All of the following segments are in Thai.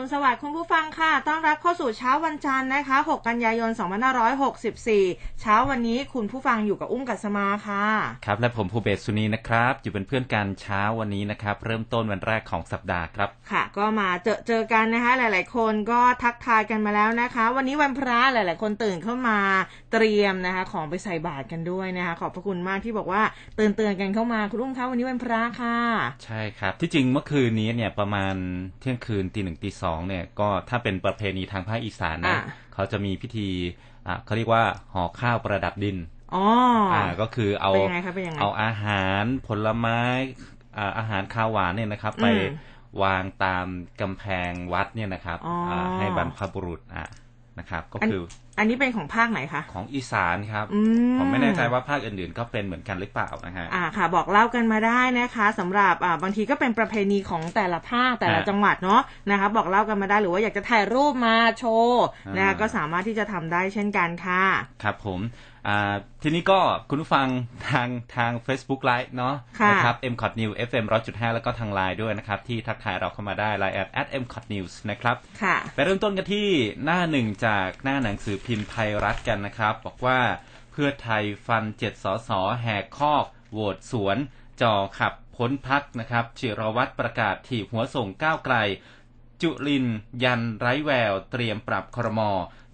รุณสวัสดิ์คุณผู้ฟังค่ะ ต้อนรับเข้าสู่เช้าวันจันทร์นะคะ 6 กันยายน 2564 เช้าวันนี้คุณผู้ฟังอยู่กับอุ้มกัสมาค่ะ ครับ และผมภูเบศสุนีนะครับ อยู่เป็นเพื่อนกันเช้าวันนี้นะครับ เริ่มต้นวันแรกของสัปดาห์ครับ ค่ะ ก็มาเจอเจอกันนะคะ หลาย ๆ คนก็ทักทายกันมาแล้วนะคะ วันนี้วันพระหลาย ๆ คนตื่นเข้ามาเตรียมนะคะ ของไปใส่บาตรกันด้วยนะคะ ขอบพระคุณมากที่บอกว่าเตือนเตือนๆกันเข้ามาคุณอุ้มคะวันนี้วันพระค่ะ ใช่ครับ ที่จริงเมื่อคืนนี้เนี่ยประมาณเที่ยงคืนตีหนึ่งตีสองเนี่ยก็ถ้าเป็นประเพณีทางภาคอีสานนะอะเขาจะมีพิธีอะเขาเรียกว่าห่อข้าวประดับดินอ๋อออ่าก็คือเอาเป็นยังไงคะเป็นยังไงเอาอาหารผลไม้อ่าอาหารข้าวหวานเนี่ยนะครับ ไปอืมวางตามกำแพงวัดเนี่ยนะครับอ๋ออ่าให้บรรพบุรุษอะนะครับ ก็อันคือ อันนี้เป็นของภาคไหนคะ ของอีสานครับอืมผมไม่แน่ใจว่าภาคอื่นๆ ก็เป็นเหมือนกันหรือเปล่านะฮะอ่าค่ะ บอกเล่ากันมาได้นะคะสำหรับอ่าบางทีก็เป็นประเพณีของแต่ละภาคแต่ละฮะจังหวัดเนาะนะคะ บอกเล่ากันมาได้หรือว่าอยากจะถ่ายรูปมาโชว์นะคะอ่าก็สามารถที่จะทำได้เช่นกันค่ะ ครับผม อ่าทีนี้ก็คุณผู้ฟังทางทาง Facebook Live เนาะค่ะนะครับ m c o t News FM 100.5 แล้วก็ทางไลน์ด้วยนะครับ ที่ทักทายเราเข้ามาได้ Line at at m c o t News นะครับค่ะไปเริ่มต้นกันที่หน้าหนึ่งจากหน้าหนังสือพิมพ์ไทยรัฐกันนะครับ บอกว่าเพื่อไทยฟันเจ็ดสสแหกคอกโหวตสวนจ่อขับพ้นพักนะครับจิรวัตรประกาศถีบหัวส่งก้าวไกล จุลินยันไร้แวว เตรียมปรับครม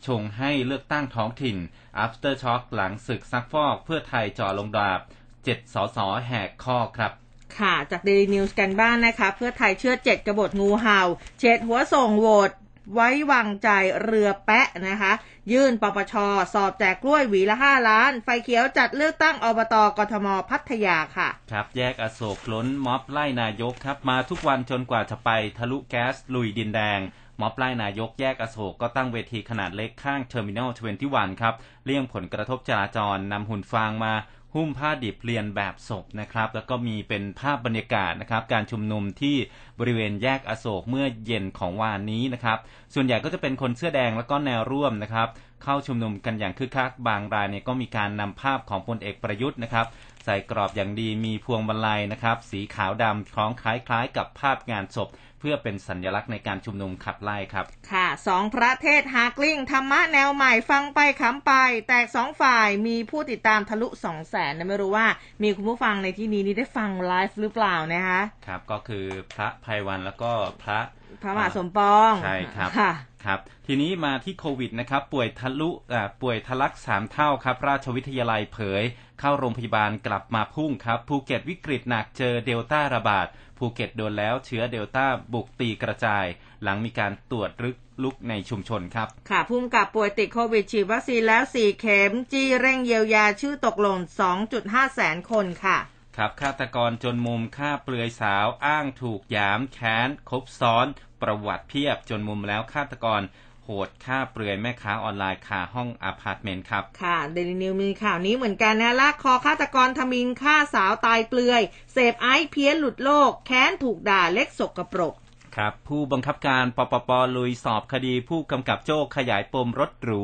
ชงให้เลือกตั้งท้องถิ่น after shock หลังศึกซักฟอกเพื่อไทยจ่อลงดาบเจ็ดสสแหกคอกครับค่ะ จาก Daily News กันบ้างนะคะ เพื่อไทยเชื่อเจ็ดกบฏงูเห่าเช็ดหัวส่งโหวตไว้วางใจเรือแปะนะคะ ยื่นปปช สอบแจกกล้วยหวีละห้าล้าน ไฟเขียวจัดเลือกตั้งอบตกทมพัทยาค่ะ ครับแยกอโศกล้นม็อบไล่นายกครับ มาทุกวันจนกว่าจะไปทะลุแก๊สลุยดินแดง ม็อบไล่นายกแยกอโศกก็ตั้งเวทีขนาดเล็กข้าง Terminal 21 ครับ เลี่ยงผลกระทบจราจรนำหุ่นฟางมาหุ้มผ้าดิบเลียนแบบศพนะครับ แล้วก็มีเป็นภาพบรรยากาศนะครับ การชุมนุมที่บริเวณแยกอโศกเมื่อเย็นของวานนี้นะครับ ส่วนใหญ่ก็จะเป็นคนเสื้อแดงแล้วก็แนวร่วมนะครับ เข้าชุมนุมกันอย่างคึกคักบางรายเนี่ยก็มีการนำภาพของพลเอกประยุทธ์นะครับ ใส่กรอบอย่างดีมีพวงมาลัยนะครับ สีขาวดำคล้องคล้ายๆ กับภาพงานศพ เพื่อเป็นสัญลักษณ์ในการชุมนุมขับไล่ครับ ค่ะสองพระเทศหากลิ้งธรรมะแนวใหม่ฟังไปขำไป แตกสองฝ่ายมีผู้ติดตามทะลุสองแสนนะไม่รู้ว่ามีคุณผู้ฟังในที่นี้นี่ได้ฟังไลฟ์หรือเปล่านะคะครับก็คือพระภัยวันแล้วก็พระพระมหาสมปองใช่ครับค่ะครับทีนี้มาที่โควิดนะครับป่วยทะลุอ่าป่วยทะลักสามเท่าครับ ราชวิทยาลัยเผย เข้าโรงพยาบาลกลับมาพุ่งครับ ภูเก็ตวิกฤตหนักเจอเดลต้าระบาด ภูเก็ตโดนแล้วเชื้อเดลต้าบุกตีกระจาย หลังมีการตรวจเชิงรุกในชุมชนครับ ค่ะพุ่มกับป่วยติดโควิดฉีดวัคซีนแล้ว 4 เข็ม จี้เร่งเยียวยาชื่อตกหล่น 2.5 แสนคนค่ะครับฆาตกรจนมุมฆ่าเปลือยสาวอ้างถูกหยามแค้นคบซ้อนประวัติเพียบจนมุมแล้วฆาตกร โหดฆ่าเปลือยแม่ค้าออนไลน์คาห้องอพาร์ตเมนต์ครับ ค่ะ Daily News มีข่าวนี้เหมือนกันนะลากคอฆาตกรทมินฆ่าสาวตายเปลือย เสพไอซ์เพี้ยนหลุดโลก แค้นถูกด่าเล็กสกปรกครับ ผู้บังคับการปปปลุยสอบคดีผู้กำกับโจ้ขยายปมรถหรู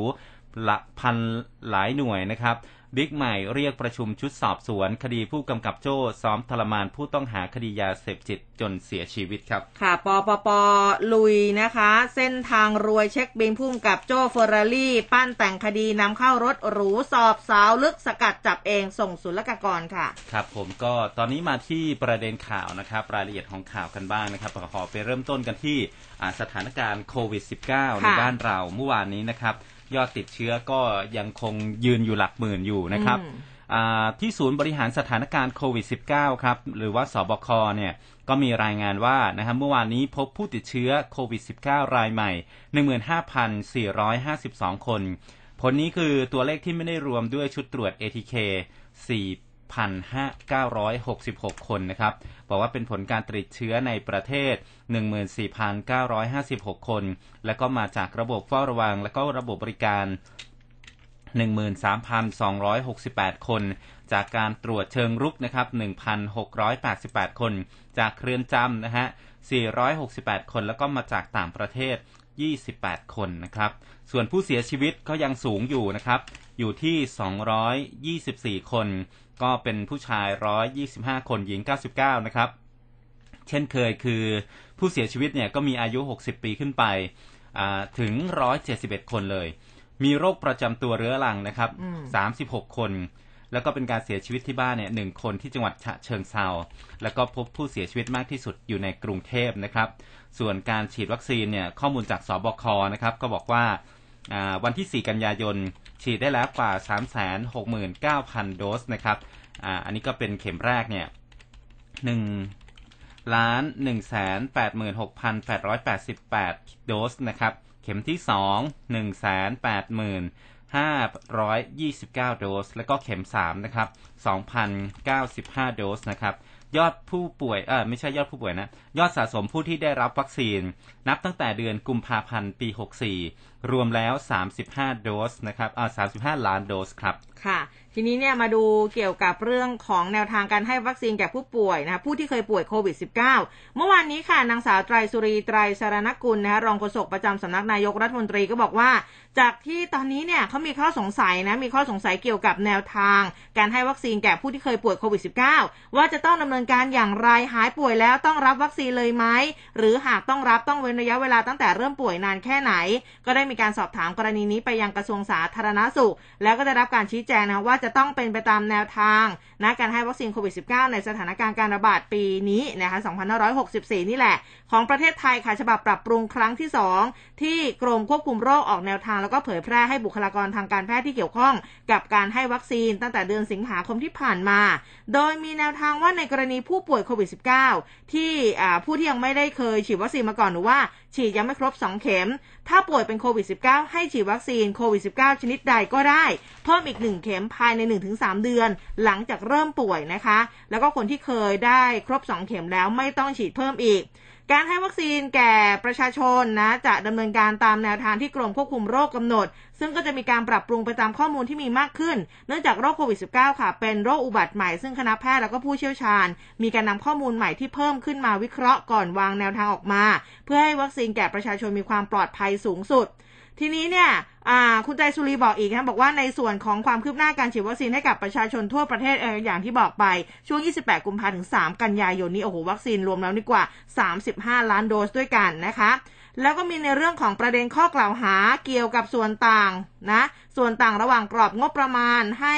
ละพันหลายหน่วยนะครับ บิ๊กใหม่เรียกประชุมชุดสอบสวน คดีผู้กำกับโจ้ซ้อมทรมานผู้ต้องหาคดียาเสพติดจนเสียชีวิตครับ ค่ะปปปลุยนะคะ เส้นทางรวยเช็คบินพุ่มกับโจ้เฟอร์รารี่ ปั้นแต่งคดีนำเข้ารถหรูสอบสาวลึกสกัดจับเองส่งศุลกากรค่ะ ครับผมก็ตอนนี้มาที่ประเด็นข่าวนะครับ รายละเอียดของข่าวกันบ้างนะครับขอไปเริ่มต้นกันที่อ่าสถานการณ์โควิด -19 ในบ้านเราเมื่อวานนี้นะครับ ยอดติดเชื้อก็ยังคงยืนอยู่หลักหมื่นอยู่นะครับอืมอ่าที่ศูนย์บริหารสถานการณ์โควิด -19 ครับ หรือว่าสบคเนี่ยก็มีรายงานว่านะครับเมื่อวานนี้พบผู้ติดเชื้อโควิด -19 รายใหม่ 15,452 คน ผลนี้คือตัวเลขที่ไม่ได้รวมด้วยชุดตรวจ ATK 4,966 คนนะครับบอกว่าเป็นผลการติดเชื้อในประเทศ 14,956 คน และก็มาจากระบบเฝ้าระวัง และก็ระบบบริการ 13,268 คน จากการตรวจเชิงรุกนะครับ 1,688 คน จากเครือนจำนะฮะ468 คน แล้วก็มาจากต่างประเทศ 28 คนนะครับส่วนผู้เสียชีวิตก็ยังสูงอยู่นะครับ อยู่ที่ 224 คน ก็เป็นผู้ชาย 125 คนหญิง 99 นะครับ เช่นเคยคือผู้เสียชีวิตเนี่ยก็มีอายุ 60 ปีขึ้นไปถึง 171 คนเลย มีโรคประจำตัวเรื้อรังนะครับ 36 คน แล้วก็เป็นการเสียชีวิตที่บ้านเนี่ยหนึ่งคนที่จังหวัดฉะเชิงเซาแล้วก็พบผู้เสียชีวิตมากที่สุดอยู่ในกรุงเทพนะครับ ส่วนการฉีดวัคซีนเนี่ยข้อมูลจากสบคนะครับก็บอกว่าวันที่ 4 กันยายนฉีดได้แล้วกว่า 369,000 โดสนะครับออันนี้ก็เป็นเข็มแรกเนี่ย1ล้าน1 8 6 8 8 8 โดสนะครับ เข็มที่ 2 1 8 0 0 0 529 โดส แล้วก็เข็ม 3 นะครับ 2,095 โดส นะครับ ยอดผู้ป่วย เออไม่ใช่ยอดผู้ป่วยนะ ยอดสะสมผู้ที่ได้รับวัคซีน นับตั้งแต่เดือนกุมภาพันธ์ ปี 64 รวมแล้ว 35 โดสนะครับอ่า35 ล้านโดสครับ ค่ะ ทีนี้เนี่ยมาดูเกี่ยวกับเรื่องของแนวทางการให้วัคซีนแก่ผู้ป่วยนะคะผู้ที่เคยป่วยโควิด -19 เมื่อวานนี้ค่ะ นางสาวไตรสุรีไตรสารนกุลนะคะรองโฆษกประจำสำนักนายกรัฐมนตรีก็บอกว่า จากที่ตอนนี้เนี่ยเขามีข้อสงสัยนะ มีข้อสงสัยเกี่ยวกับแนวทาง การให้วัคซีนแก่ผู้ที่เคยป่วยโควิด -19 ว่าจะต้องดำเนินการอย่างไรหายป่วยแล้วต้องรับวัคซีนเลยไหมหรือหากต้องรับต้องเว้นระยะเวลาตั้งแต่เริ่มป่วยนานแค่ไหน ก็ได้มีการสอบถามกรณีนี้ไปยังกระทรวงสาธารณสุข แล้วก็ได้รับการชี้แจงนะว่าจะต้องเป็นไปตามแนวทางนะการให้วัคซีนโควิด -19 ในสถานการณ์การระบาดปีนี้นะคะ2564 นี่แหละ ของประเทศไทยค่ะฉบับปรับปรุงครั้งที่ 2 ที่กรมควบคุมโรคออกแนวทาง แล้วก็เผยแพร่ให้บุคลากรทางการแพทย์ที่เกี่ยวข้องกับการให้วัคซีนตั้งแต่เดือนสิงหาคมที่ผ่านมา โดยมีแนวทางว่าในกรณีผู้ป่วยโควิด -19 ที่ผู้ที่ยังไม่ได้เคยฉีดวัคซีนมาก่อนหรือว่า ฉีดยังไม่ครบ 2 เข็ม ถ้าป่วยเป็นโควิด -19 ให้ฉีดวัคซีนโควิด -19 ชนิดใดก็ได้เพิ่มอีก 1 เข็มภายใน 1-3 เดือน หลังจากเริ่มป่วยนะคะ แล้วก็คนที่เคยได้ครบ 2 เข็มแล้วไม่ต้องฉีดเพิ่มอีก การให้วัคซีนแก่ประชาชนนะจะดำเนินการตามแนวทางที่กรมควบคุมโรคกำหนด ซึ่งก็จะมีการปรับปรุงไปตามข้อมูลที่มีมากขึ้น เนื่องจากโรคโควิด -19 ค่ะ เป็นโรคอุบัติใหม่ ซึ่งคณะแพทย์แล้วก็ผู้เชี่ยวชาญ มีการนำข้อมูลใหม่ที่เพิ่มขึ้นมาวิเคราะห์ก่อนวางแนวทางออกมา เพื่อให้วัคซีนแก่ประชาชนมีความปลอดภัยสูงสุด ทีนี้เนี่ย คุณใจสุรีบอกอีกนะบอกว่าในส่วนของความคืบหน้าการฉีดวัคซีนให้กับประชาชนทั่วประเทศออย่างที่บอกไปช่วง 28 กุมภาพันธ์ถึง 3 กันยายนนี้โอ้โหวัคซีนรวมแล้วนี่กว่า 35 ล้านโดสด้วยกันนะคะแล้วก็มีในเรื่องของประเด็นข้อกล่าวหาเกี่ยวกับส่วนต่างนะส่วนต่างระหว่างกรอบงบประมาณให้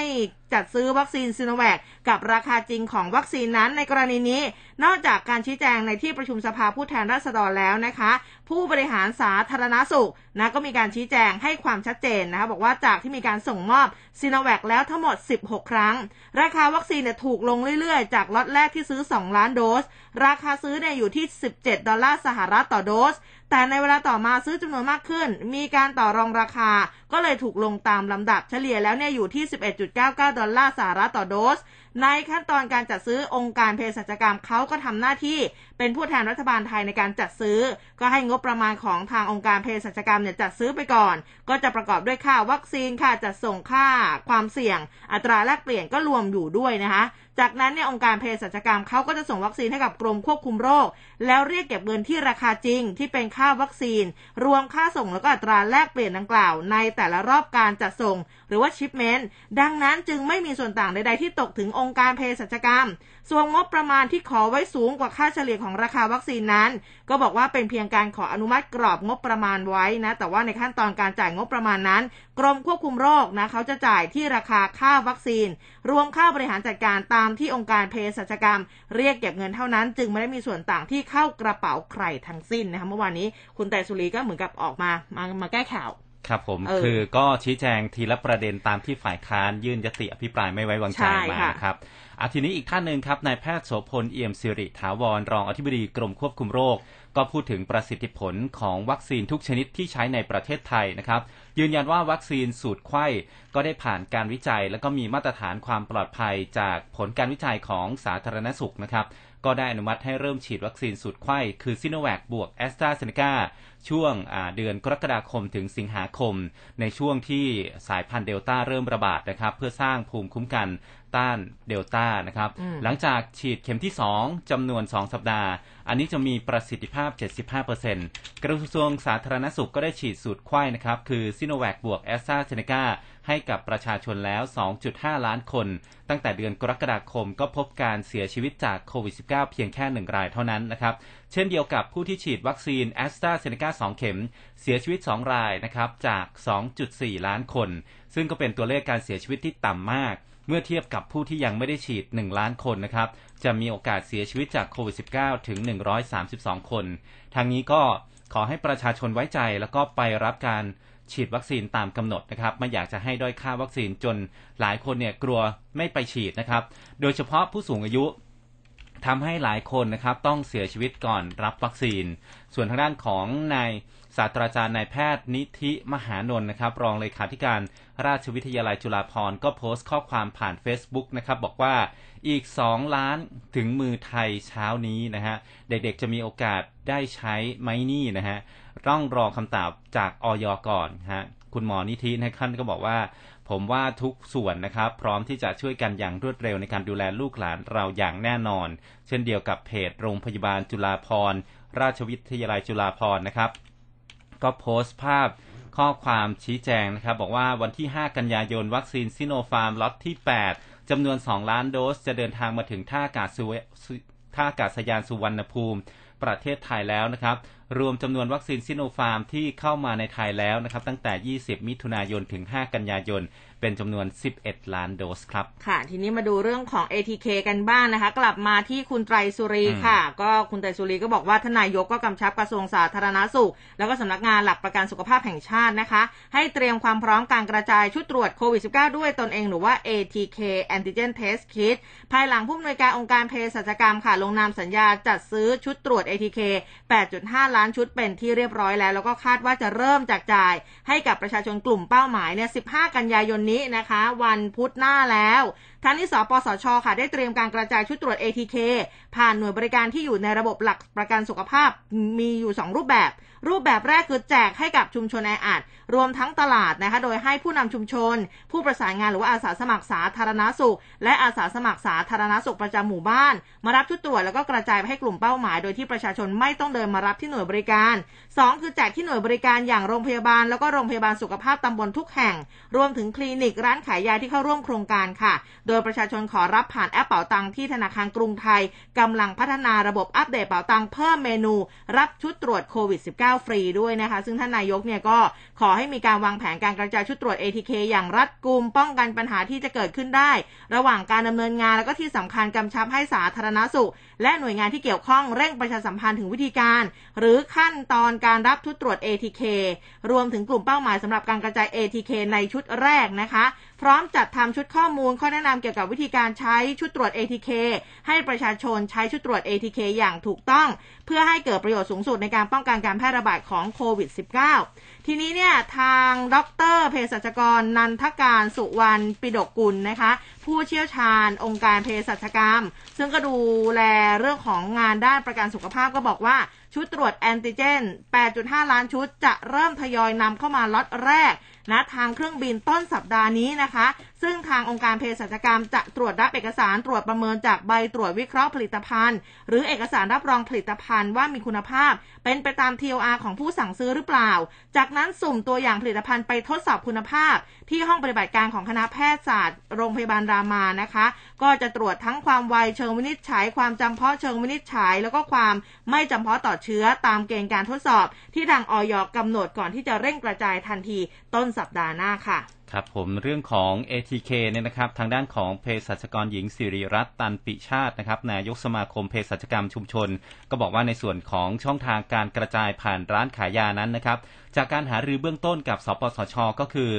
จัดซื้อวัคซีนซิโนแวคกับราคาจริงของวัคซีนนั้นในกรณีนี้ นอกจากการชี้แจงในที่ประชุมสภาผู้แทนราษฎรแล้วนะคะ ผู้บริหารสาธารณสุขนะก็มีการชี้แจงให้ความชัดเจนนะคะบอกว่าจากที่มีการส่งมอบซิโนแวคแล้วทั้งหมด 16 ครั้ง ราคาวัคซีนเนี่ยถูกลงเรื่อยๆ จากล็อตแรกที่ซื้อ 2 ล้านโดส ราคาซื้อเนี่ยอยู่ที่ 17 ดอลลาร์สหรัฐต่อโดส แต่ในเวลาต่อมาซื้อจำนวนมากขึ้น มีการต่อรองราคา ก็เลยถูกลงตามลำดับเฉลี่ยแล้วเนี่ยอยู่ที่ 11.99 ดอลลาร์สหรัฐต่อโดส ในขั้นตอนการจัดซื้อองค์การเภสัชกรรมเขาก็ทำหน้าที่เป็นผู้แทนรัฐบาลไทยในการจัดซื้อ ก็ให้งบประมาณของทางองค์การเภสัชกรรมเนี่ยจัดซื้อไปก่อน ก็จะประกอบด้วยค่าวัคซีนค่าจัดส่งค่าความเสี่ยง อัตราแลกเปลี่ยนก็รวมอยู่ด้วยนะคะจากนั้นเนี่ยองค์การเภสัชกรรมเขาก็จะส่งวัคซีนให้กับกรมควบคุมโรค แล้วเรียกเก็บเงินที่ราคาจริงที่เป็นค่าวัคซีน รวมค่าส่งแล้วก็อัตราแลกเปลี่ยนดังกล่าว ในแต่ละรอบการจัดส่ง หรือว่าชิปเมนต์ดังนั้นจึงไม่มีส่วนต่างใดๆที่ตกถึงองค์การเภสัชกรรม ส่วนงบประมาณที่ขอไว้สูงกว่าค่าเฉลี่ยของราคาวัคซีนนั้น ก็บอกว่าเป็นเพียงการขออนุมัติกรอบงบประมาณไว้นะ แต่ว่าในขั้นตอนการจ่ายงบประมาณนั้น กรมควบคุมโรคนะเขาจะจ่ายที่ราคาค่าวัคซีน รวมค่าบริหารจัดการตามที่องค์การเภสัชกรรม เรียกเก็บเงินเท่านั้น จึงไม่ได้มีส่วนต่างที่เข้ากระเป๋าใครทั้งสิ้นนะคะเมื่อวานนี้คุณแต่สุรีก็เหมือนกับออกมามามาแก้ข่าว ครับผมคือก็ชี้แจงทีละประเด็นตามที่ฝ่ายค้านยื่นยติอภิปรายไม่ไว้วางใจมาครับอาทีนี้อีกท่านหนึ่งครับนายแพทย์โสพลเอี่ยมสิริถาวรรองอธิบดีกรมควบคุมโรค ก็พูดถึงประสิทธิผลของวัคซีนทุกชนิดที่ใช้ในประเทศไทยนะครับ ยืนยันว่าวัคซีนสูตรไขว้ก็ได้ผ่านการวิจัย และก็มีมาตรฐานความปลอดภัยจากผลการวิจัยของสาธารณสุขนะครับ ก็ได้อนุมัติให้เริ่มฉีดวัคซีนสูตรไขว้คือซิโนแวคบวกแอสตราเซเนกาช่วงเดือนกรกฎาคมถึงสิงหาคม ในช่วงที่สายพันธุ์เดลต้าเริ่มระบาดนะครับ เพื่อสร้างภูมิคุ้มกันต้านเดลต้านะครับอืมหลังจากฉีดเข็มที่ 2จำนวน 2 สัปดาห์ อันนี้จะมีประสิทธิภาพ 75%กระทรวงสาธารณสุขก็ได้ฉีดสูตรไขว้นะครับ คือซิโนแวคบวกแอสตราเซเนกา ให้กับประชาชนแล้ว 2.5 ล้านคน ตั้งแต่เดือนกรกฎาคมก็พบการเสียชีวิตจากโควิด -19 เพียงแค่ 1 รายเท่านั้นนะครับ เช่นเดียวกับผู้ที่ฉีดวัคซีนแอสตราเซเนกา2 เข็ม เสียชีวิต 2 รายนะครับจาก 2.4 ล้านคน ซึ่งก็เป็นตัวเลขการเสียชีวิตที่ต่ำมากเมื่อเทียบกับผู้ที่ยังไม่ได้ฉีด 1 ล้านคนนะครับ จะมีโอกาสเสียชีวิตจากโควิด -19 ถึง 132 คน ทางนี้ก็ขอให้ประชาชนไว้ใจแล้วก็ไปรับการ ฉีดวัคซีนตามกำหนดนะครับไม่อยากจะให้ด้อยค่าวัคซีนจนหลายคนเนี่ยกลัวไม่ไปฉีดนะครับ โดยเฉพาะผู้สูงอายุทำให้หลายคนนะครับต้องเสียชีวิตก่อนรับวัคซีน ส่วนทางด้านของนายศาสตราจารย์นายแพทย์นิธิมหานนท์นะครับ รองเลขาธิการราชวิทยาลัยจุฬาภรณ์ก็โพสต์ข้อความผ่าน Facebook นะครับบอกว่า อีก 2 ล้านถึงมือไทยเช้านี้นะฮะ เด็กๆจะมีโอกาสได้ใช้ไหมนี่นะฮะต้องรอคำตอบจากออยก่อนฮะคุณหมอนิธินะท่านก็บอกว่า ผมว่าทุกส่วนนะครับ พร้อมที่จะช่วยกันอย่างรวดเร็วในการดูแลลูกหลานเราอย่างแน่นอน เช่นเดียวกับเพจโรงพยาบาลจุฬาภรราชวิทยาลัยจุฬาภรนะครับ ก็โพสต์ภาพ ข้อความชี้แจงนะครับ บอกว่าวันที่ 5 กันยายน วัคซีนซิโนฟาร์มล็อตที่ 8จำนวน 2 ล้านโดส จะเดินทางมาถึงท่าอากาศท่าอากาศยานสุวรรณภูมิ ประเทศไทยแล้วนะครับ รวมจำนวนวัคซีนซิโนฟาร์มที่เข้ามาในไทยแล้วนะครับ ตั้งแต่ 20 มิถุนายนถึง 5 กันยายน เป็นจำนวน 11 ล้านโดสครับ ค่ะ ทีนี้มาดูเรื่องของ ATK กันบ้างนะคะ กลับมาที่คุณไตรสุรีอืมค่ะ ก็คุณไตรสุรีก็บอกว่าทานนายกก็กำชับกระทรวงสาธารณสุข แล้วก็สำนักงานหลักประกันสุขภาพแห่งชาตินะคะ ให้เตรียมความพร้อมการกระจายชุดตรวจโควิด -19 ด้วยตนเองหรือว่า ATK Antigen Test Kit ภายหลังผู้อำนวยการองค์การเภสัชกรรมค่ะ ลงนามสัญญาจัดซื้อชุดตรวจ ATK 8.5 ล้านชุดเป็นที่เรียบร้อยแล้ว แล้วก็คาดว่าจะเริ่มจากจ่ายให้กับประชาชนกลุ่มเป้าหมายเนี่ย 15 กันยายนนี้นะคะ วันพุธหน้าแล้วทางนี้สปสช ค่ะ ได้เตรียมการกระจายชุดตรวจ ATK ผ่านหน่วยบริการที่อยู่ในระบบหลักประกันสุขภาพมีอยู่ 2 รูปแบบ รูปแบบแรกคือแจกให้กับชุมชนแออัดรวมทั้งตลาดนะคะ โดยให้ผู้นำชุมชน ผู้ประสานงานหรือว่าอาสาสมัครสาธารณสุข และอาสาสมัครสาธารณสุขประจำหมู่บ้าน มารับชุดตรวจแล้วก็กระจายไปให้กลุ่มเป้าหมาย โดยที่ประชาชนไม่ต้องเดินมารับที่หน่วยบริการ 2 คือแจกที่หน่วยบริการอย่างโรงพยาบาล แล้วก็โรงพยาบาลสุขภาพตำบลทุกแห่ง รวมถึงคลินิกร้านขายยาที่เข้าร่วมโครงการค่ะ โดยประชาชนขอรับผ่านแอปเป๋าตังที่ธนาคารกรุงไทยกำลังพัฒนาระบบอัปเดตเป๋าตังเพิ่มเมนู รับชุดตรวจโควิด -19 ฟรีด้วยนะคะ ซึ่งท่านนายกเนี่ยก็ขอให้มีการวางแผนการกระจายชุดตรวจ ATK อย่างรัดกุมป้องกันปัญหาที่จะเกิดขึ้นได้ ระหว่างการดำเนินงานแล้วก็ที่สำคัญกำชับให้สาธารณสุข และหน่วยงานที่เกี่ยวข้องเร่งประชาสัมพันธ์ถึงวิธีการ หรือขั้นตอนการรับชุดตรวจ ATK รวมถึงกลุ่มเป้าหมายสำหรับการกระจาย ATK ในชุดแรกนะคะ พร้อมจัดทำชุดข้อมูลข้อแนะนำเกี่ยวกับวิธีการใช้ชุดตรวจ ATK ให้ประชาชนใช้ชุดตรวจ ATK อย่างถูกต้อง เพื่อให้เกิดประโยชน์สูงสุดในการป้องกันการแพร่ระบาดของโควิด -19 ทีนี้เนี่ยทางดรเภสัชกรนันทการสุวรรณปิดกกุลนะคะ ผู้เชี่ยวชาญองค์การเภสัชกรรม ซึ่งก็ดูแลเรื่องของงานด้านประกันสุขภาพก็บอกว่าชุดตรวจแอนติเจน 8.5 ล้านชุดจะเริ่มทยอยนำเข้ามาล็อตแรก นะทางเครื่องบินต้นสัปดาห์นี้นะคะ ซึ่งทางองค์การเภสัชกรรมจะตรวจรับเอกสารตรวจประเมินจากใบตรวจวิเคราะห์ผลิตภัณฑ์ หรือเอกสารรับรองผลิตภัณฑ์ว่ามีคุณภาพ เป็นไปตาม TOR ของผู้สั่งซื้อหรือเปล่า จากนั้นสุ่มตัวอย่างผลิตภัณฑ์ไปทดสอบคุณภาพ ที่ห้องปฏิบัติการของคณะแพทยศาสตร์ โรงพยาบาลรามานะคะ ก็จะตรวจทั้งความไวเชิงวินิจฉัย ความจำเพาะเชิงวินิจฉัย แล้วก็ความไม่จำเพาะต่อเชื้อตามเกณฑ์การทดสอบ ที่ทางออยกำหนดก่อนที่จะเร่งกระจายทันทีต้นสัปดาห์หน้าค่ะครับผมเรื่องของ ATK เนี่ยนะครับทางด้านของเภสัชกรหญิงสิริรัตน์ตันปิชาตินะครับนายกสมาคมเภสัชกรรมชุมชน ก็บอกว่าในส่วนของช่องทางการกระจายผ่านร้านขายยานั้นนะครับจากการหารือเบื้องต้นกับ สปสช ก็คือ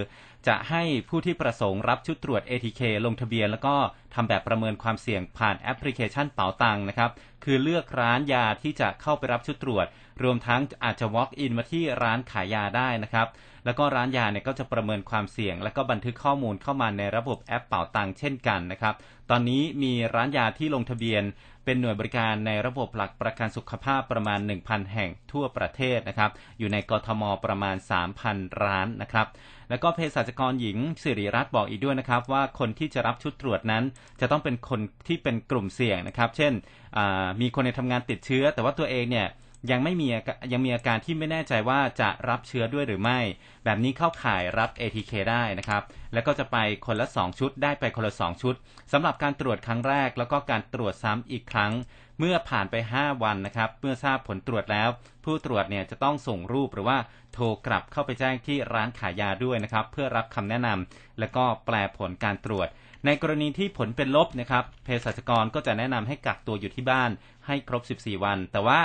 จะให้ผู้ที่ประสงค์รับชุดตรวจ ATK ลงทะเบียน แล้วก็ทำแบบประเมินความเสี่ยงผ่านแอปพลิเคชันเป๋าตังนะครับคือเลือกร้านยาที่จะเข้าไปรับชุดตรวจ รวมทั้งอาจจะ walk in มาที่ร้านขายยาได้นะครับ แล้วก็ร้านยาเนี่ยก็จะประเมินความเสี่ยง แล้วก็บันทึกข้อมูลเข้ามาในระบบแอปเป๋าตังเช่นกันนะครับ ตอนนี้มีร้านยาที่ลงทะเบียน เป็นหน่วยบริการในระบบหลักประกันสุขภาพประมาณ 1,000 แห่งทั่วประเทศนะครับ อยู่ในกทมประมาณ 3,000 ร้านนะครับ แล้วก็เภสัชกรหญิงสิริรัตน์บอกอีกด้วยนะครับ ว่าคนที่จะรับชุดตรวจนั้น จะต้องเป็นคนที่เป็นกลุ่มเสี่ยงนะครับ เช่นมีคนในทำงานติดเชื้อ แต่ว่าตัวเองเนี่ย ยังไม่มียังมีอาการที่ไม่แน่ใจว่าจะรับเชื้อด้วยหรือไม่ แบบนี้เข้าข่ายรับ ATK ได้นะครับ แล้วก็จะไปคนละ 2 ชุด ได้ไปคนละ 2 ชุดสำหรับการตรวจครั้งแรก แล้วก็การตรวจซ้ำอีกครั้ง เมื่อผ่านไป 5 วันนะครับ เมื่อทราบผลตรวจแล้ว ผู้ตรวจเนี่ยจะต้องส่งรูปหรือว่าโทรกลับเข้าไปแจ้งที่ร้านขายยาด้วยนะครับ เพื่อรับคำแนะนำและก็แปลผลการตรวจในกรณีที่ผลเป็นลบนะครับเภสัชกรก็จะแนะนำให้กักตัวอยู่ที่บ้านให้ครบ 14 วัน แต่ว่า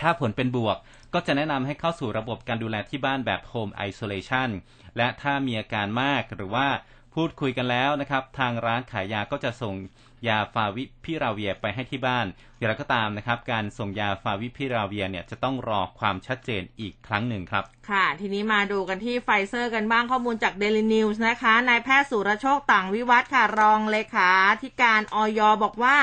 ถ้าผลเป็นบวกก็จะแนะนำให้เข้าสู่ระบบการดูแลที่บ้านแบบ Home Isolation และถ้ามีอาการมากหรือว่าพูดคุยกันแล้วนะครับ ทางร้านขายยาก็จะส่งยาฟาวิพิราเวียร์ไปให้ที่บ้านอย่างไรก็ตามนะครับ การส่งยาฟาวิพิราเวียร์เนี่ยจะต้องรอความชัดเจนอีกครั้งหนึ่งครับ ค่ะ ทีนี้มาดูกันที่ไฟเซอร์กันบ้างข้อมูลจาก Daily News นะคะนายแพทย์สุรโชคต่างวิวัฒน์ค่ะรองเลขาธิการอย.บอกว่า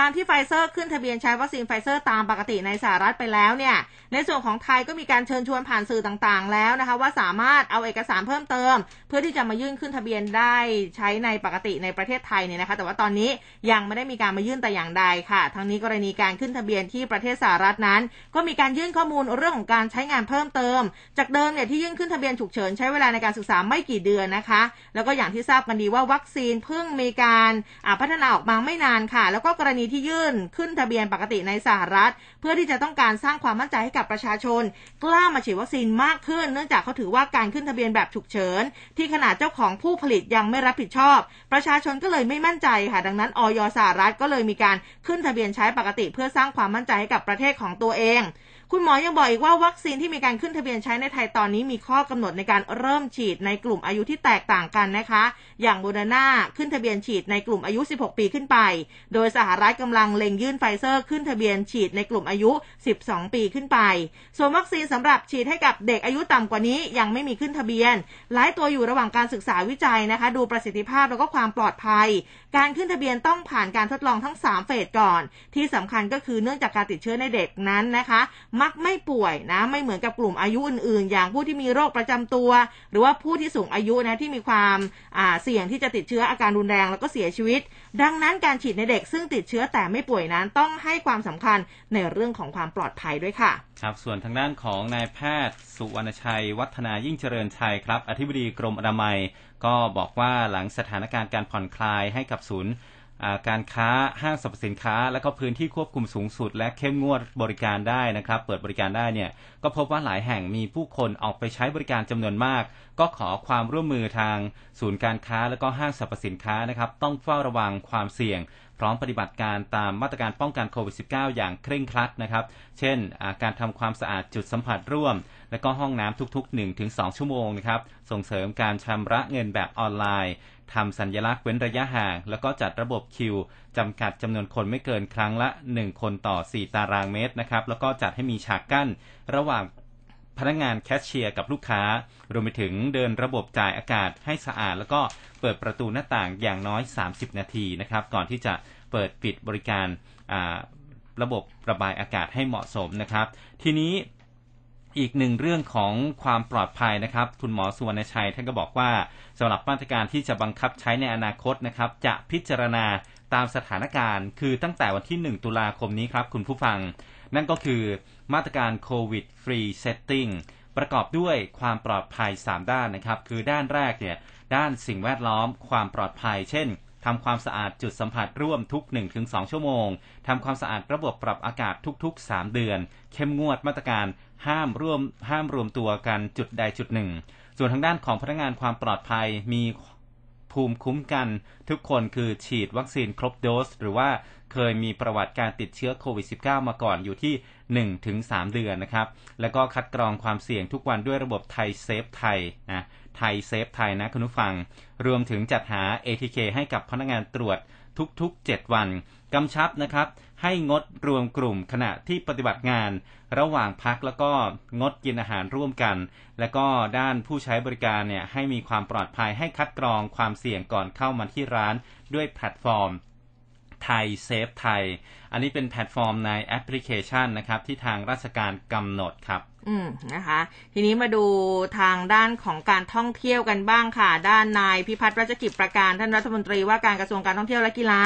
ตามที่ไฟเซอร์ขึ้นทะเบียนใช้วัคซีนไฟเซอร์ตามปกติในสหรัฐไปแล้วเนี่ย ในส่วนของไทยก็มีการเชิญชวนผ่านสื่อต่างๆ แล้วนะคะ ว่าสามารถเอาเอกสารเพิ่มเติม เพื่อที่จะมายื่นขึ้นทะเบียนได้ใช้ในปกติในประเทศไทยเนี่ยนะคะ แต่ว่าตอนนี้ยังไม่ได้มีการมายื่นแต่อย่างใดค่ะ ทั้งนี้กรณีการขึ้นทะเบียนที่ประเทศสหรัฐนั้น ก็มีการยื่นข้อมูลเรื่องของการใช้งานเพิ่มเติม จากเดิมเนี่ยที่ยื่นขึ้นทะเบียนฉุกเฉินใช้เวลาในการศึกษาไม่กี่เดือนนะคะ แล้วก็อย่างที่ทราบกันดีว่าวัคซีนเพิ่งมีการพัฒนาออกมาไม่นานค่ะ แล้วก็กรณีที่ยื่นขึ้นทะเบียนปกติในสหรัฐ เพื่อที่จะต้องการสร้างความมั่นใจให้กับประชาชน กล้ามาฉีดวัคซีนมากขึ้น เนื่องจากเขาถือว่าการขึ้นทะเบียนแบบฉุกเฉิน ที่ขนาดเจ้าของผู้ผลิตยังไม่รับผิดชอบ ประชาชนก็เลยไม่มั่นใจค่ะ ดังนั้นออยสหรัฐก็เลยมีการขึ้นทะเบียนใช้ปกติ เพื่อสร้างความมั่นใจให้กับประเทศของตัวเอง คุณหมอยังบอกอีกว่าวัคซีนที่มีการขึ้นทะเบียนใช้ในไทยตอนนี้มีข้อกำหนดในการเริ่มฉีดในกลุ่มอายุที่แตกต่างกันนะคะ อย่างโมเดอร์นาขึ้นทะเบียนฉีดในกลุ่มอายุ 16 ปีขึ้นไป โดยสหรัฐกำลังเล็งยื่นไฟเซอร์ขึ้นทะเบียนฉีดในกลุ่มอายุ 12 ปีขึ้นไป ส่วนวัคซีนสำหรับฉีดให้กับเด็กอายุต่ำกว่านี้ยังไม่มีขึ้นทะเบียน หลายตัวอยู่ระหว่างการศึกษาวิจัยนะคะ ดูประสิทธิภาพแล้วก็ความปลอดภัย การขึ้นทะเบียนต้องผ่านการทดลองทั้ง 3 เฟสก่อน ที่สำคัญก็คือเนื่องจากการติดเชื้อในเด็กนั้นนะคะมักไม่ป่วยนะ ไม่เหมือนกับกลุ่มอายุอื่นๆ อย่างผู้ที่มีโรคประจำตัว หรือว่าผู้ที่สูงอายุนะที่มีความเสี่ยงที่จะติดเชื้ออาการรุนแรงแล้วก็เสียชีวิต ดังนั้นการฉีดในเด็กซึ่งติดเชื้อแต่ไม่ป่วยนั้นต้องให้ความสำคัญในเรื่องของความปลอดภัยด้วยค่ะ ครับส่วนทางด้านของนายแพทย์ สุวรรณชัย วัฒนายิ่งเจริญชัยครับอธิบดีกรมอนามัย ก็บอกว่าหลังสถานการณ์การผ่อนคลายให้กับศูนย์ การค้าห้างสรรพสินค้า และก็พื้นที่ควบคุมสูงสุด และเข้มงวดบริการได้นะครับ เปิดบริการได้เนี่ยก็พบว่าหลายแห่งมีผู้คนออกไปใช้บริการจำนวนมาก ก็ขอความร่วมมือทางศูนย์การค้า และก็ห้างสรรพสินค้านะครับ ต้องเฝ้าระวังความเสี่ยง พร้อมปฏิบัติการตามมาตรการป้องกันโควิด -19 อย่างเคร่งครัดนะครับ เช่น การทำความสะอาดจุดสัมผัสร่วม และก็ห้องน้ำทุกๆ 1-2 ชั่วโมงนะครับส่งเสริมการชำระเงินแบบออนไลน์ ทำสัญญลักษณ์เว้นระยะห่าง แล้วก็จัดระบบคิวจำกัดจำนวนคนไม่เกินครั้งละ 1 คนต่อ 4 ตารางเมตรนะครับ แล้วก็จัดให้มีฉากกั้น ระหว่างพนักงานแคชเชียร์กับลูกค้า รวมไปถึงเดินระบบจ่ายอากาศให้สะอาด แล้วก็เปิดประตูหน้าต่างอย่างน้อย 30 นาทีนะครับ ก่อนที่จะเปิดปิดบริการระบบระบายอากาศให้เหมาะสมนะครับ ทีนี้อีกหนึ่งเรื่องของความปลอดภัยนะครับ คุณหมอสุวรรณชัยท่านก็บอกว่า สำหรับมาตรการที่จะบังคับใช้ในอนาคตนะครับ จะพิจารณาตามสถานการณ์ คือตั้งแต่วันที่ 1 ตุลาคมนี้ครับคุณผู้ฟัง นั่นก็คือมาตรการโควิด Free Setting ประกอบด้วยความปลอดภัย 3 ด้านนะครับ คือด้านแรกเนี่ยด้านสิ่งแวดล้อม ความปลอดภัย เช่นทำความสะอาดจุดสัมผัสร่วมทุก 1-2 ชั่วโมงทำความสะอาดระบบปรับอากาศทุก ๆ 3 เดือน เข้มงวดมาตรการห้ามร่วมห้ามรวมตัวกันจุดใดจุดหนึ่ง ส่วนทางด้านของพนักงานความปลอดภัยมีภูมิคุ้มกัน ทุกคนคือฉีดวัคซีนครบโดส หรือว่าเคยมีประวัติการติดเชื้อโควิด -19 มาก่อนอยู่ที่ 1-3 เดือนนะครับ แล้วก็คัดกรองความเสี่ยงทุกวันด้วยระบบไทยเซฟไทยนะไทยเซฟไทยนะคุณผู้ฟัง รวมถึงจัดหา ATK ให้กับพนักงานตรวจทุกๆ 7 วัน กำชับนะครับ ให้งดรวมกลุ่มขณะที่ปฏิบัติงาน ระหว่างพักแล้วก็งดกินอาหารร่วมกัน แล้วก็ด้านผู้ใช้บริการเนี่ยให้มีความปลอดภัยให้คัดกรองความเสี่ยงก่อนเข้ามาที่ร้านด้วยแพลตฟอร์มไทยเซฟไทย อันนี้เป็นแพลตฟอร์มในแอปพลิเคชันนะครับที่ทางราชการกำหนดครับอืมนะคะ ทีนี้มาดูทางด้านของการท่องเที่ยวกันบ้างค่ะ ด้านนายพิพัฒน์รัชกิจประการท่านรัฐมนตรีว่าการกระทรวงการท่องเที่ยวและกีฬา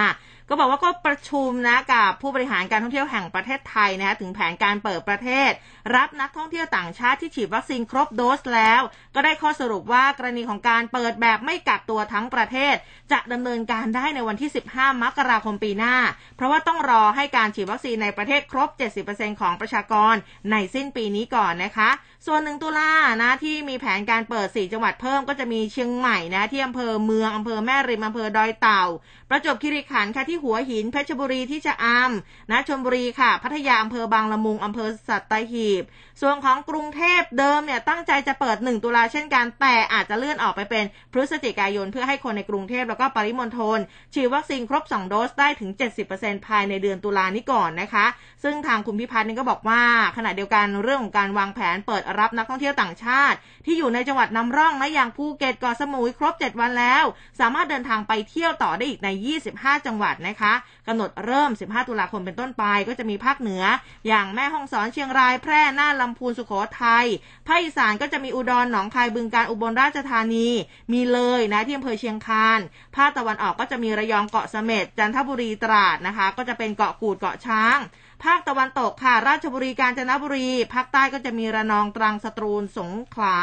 ก็บอกว่าก็ประชุมนะกับผู้บริหารการท่องเที่ยวแห่งประเทศไทยนะคะถึงแผนการเปิดประเทศ รับนักท่องเที่ยวต่างชาติที่ฉีดวัคซีนครบโดสแล้ว ก็ได้ข้อสรุปว่ากรณีของการเปิดแบบไม่กักตัวทั้งประเทศ จะดำเนินการได้ในวันที่ 15 มกราคมปีหน้า เพราะว่าต้องรอให้การฉีดวัคซีนในประเทศครบ 70%ของประชากรในสิ้นปีนี้ก่อนนะคะ ส่วนหนึ่งตุลานะที่มีแผนการเปิด 4 จังหวัดเพิ่มก็จะมีเชียงใหม่นะที่อำเภอเมืองอำเภอแม่ริมอำเภอดอยเต่า ประจวบคีรีขันธ์ค่ะที่หัวหินเพชรบุรีที่ชะอำนะชลบุรีค่ะ พัทยาอำเภอบางละมุงอำเภอสัตหีบส่วนของกรุงเทพเดิมเนี่ยตั้งใจจะเปิด 1 ตุลาเช่นกัน แต่อาจจะเลื่อนออกไปเป็นพฤศจิกายนเพื่อให้คนในกรุงเทพแล้วก็ปริมณฑลฉีดวัคซีนครบ 2 โดสได้ถึง 70%ภายในเดือนตุลานี้ก่อนนะคะ ซึ่งทางคุณพิพัฒน์นี่ก็บอกว่า ขณะเดียวกันเรื่องของการวางแผนเปิดรับนักท่องเที่ยวต่างชาติ ที่อยู่ในจังหวัดนำร่องนะอย่างภูเก็ตเกาะสมุยครบ 7 วันแล้ว สามารถเดินทางไปเที่ยวต่อได้อีกใน 25 จังหวัดนะคะกำหนดเริ่ม 15 ตุลาคมเป็นต้นไป ก็จะมีภาคเหนือ อย่างแม่ฮ่องสอนเชียงรายแพร่น่านลำพูนสุโขทัยภาคอีสานก็จะมีอุดรหนองคายบึงกาฬอุบลราชธานี มีเลยนะที่อำเภอเชียงคานภาคตะวันออกก็จะมีระยองเกาะเสม็ดจันทบุรีตราดนะคะ ก็จะเป็นเกาะกูดเกาะช้าง ภาคตะวันตกค่ะ ราชบุรีกาญจนบุรี ภาคใต้ก็จะมีระนองตรังสตรูลสงขลา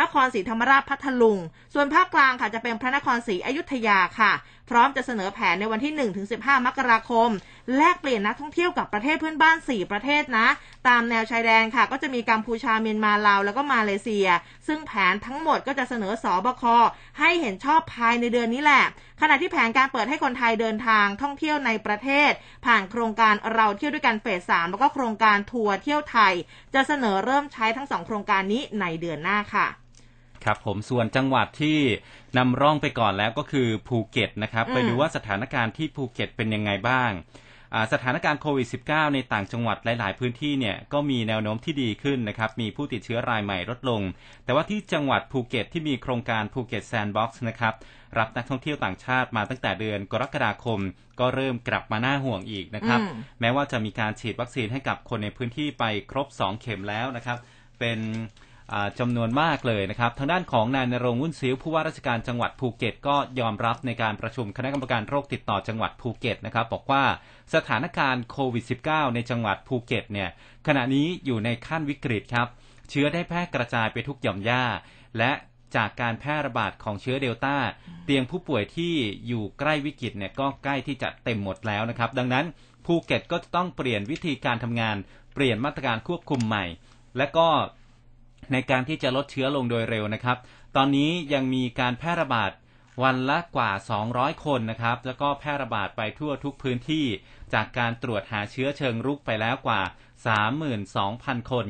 นครศรีธรรมราชพัทลุง ส่วนภาคกลางค่ะจะเป็นพระนครศรีอยุธยาค่ะ พร้อมจะเสนอแผนในวันที่ 1-15 มกราคม แลกเปลี่ยนนักท่องเที่ยวกับประเทศเพื่อนบ้าน 4 ประเทศนะ ตามแนวชายแดนค่ะ ก็จะมีกัมพูชาเมียนมาลาวแล้วก็มาเลเซีย ซึ่งแผนทั้งหมดก็จะเสนอศบค.ให้เห็นชอบภายในเดือนนี้แหละ ขณะที่แผนการเปิดให้คนไทยเดินทางท่องเที่ยวในประเทศ ผ่านโครงการเราเที่ยวด้วยกันเฟสสามแล้วก็โครงการทัวร์เที่ยวไทย จะเสนอเริ่มใช้ทั้งสองโครงการนี้ในเดือนหน้าค่ะ ครับผมส่วนจังหวัดที่นำร่องไปก่อนแล้วก็คือภูเก็ตนะครับอืมไปดูว่าสถานการณ์ที่ภูเก็ตเป็นยังไงบ้างอ่าสถานการณ์โควิด -19 ในต่างจังหวัดหลาย ๆ พื้นที่เนี่ยก็มีแนวโน้มที่ดีขึ้นนะครับ มีผู้ติดเชื้อรายใหม่ลดลง แต่ว่าที่จังหวัดภูเก็ตที่มีโครงการภูเก็ตแซนด์บ็อกซ์นะครับ รับนักท่องเที่ยวต่างชาติมาตั้งแต่เดือนกรกฎาคม ก็เริ่มกลับมาน่าห่วงอีกนะครับอืมแม้ว่าจะมีการฉีดวัคซีนให้กับคนในพื้นที่ไปครบ 2 เข็มแล้วนะครับ เป็นอ่า จำนวนมากเลยนะครับ ทางด้านของนายณรงค์ วุ่นซิ้วผู้ว่าราชการจังหวัดภูเก็ตก็ยอมรับในการประชุมคณะกรรมการโรคติดต่อจังหวัดภูเก็ตนะครับ บอกว่าสถานการณ์โควิด -19 ในจังหวัดภูเก็ตเนี่ยขณะนี้อยู่ในขั้นวิกฤตครับ เชื้อได้แพร่กระจายไปทุกหย่อมหญ้า และจากการแพร่ระบาดของเชื้อเดลต้า เตียงผู้ป่วยที่อยู่ใกล้วิกฤตเนี่ยก็ใกล้ที่จะเต็มหมดแล้วนะครับ ดังนั้นภูเก็ตก็จะต้องเปลี่ยนวิธีการทำงาน เปลี่ยนมาตรการควบคุมใหม่ และก็ ในการที่จะลดเชื้อลงโดยเร็วนะครับ ตอนนี้ยังมีการแพร่ระบาดวันละกว่า 200 คนนะครับ แล้วก็แพร่ระบาดไปทั่วทุกพื้นที่ จากการตรวจหาเชื้อเชิงรุกไปแล้วกว่า 32,000 คน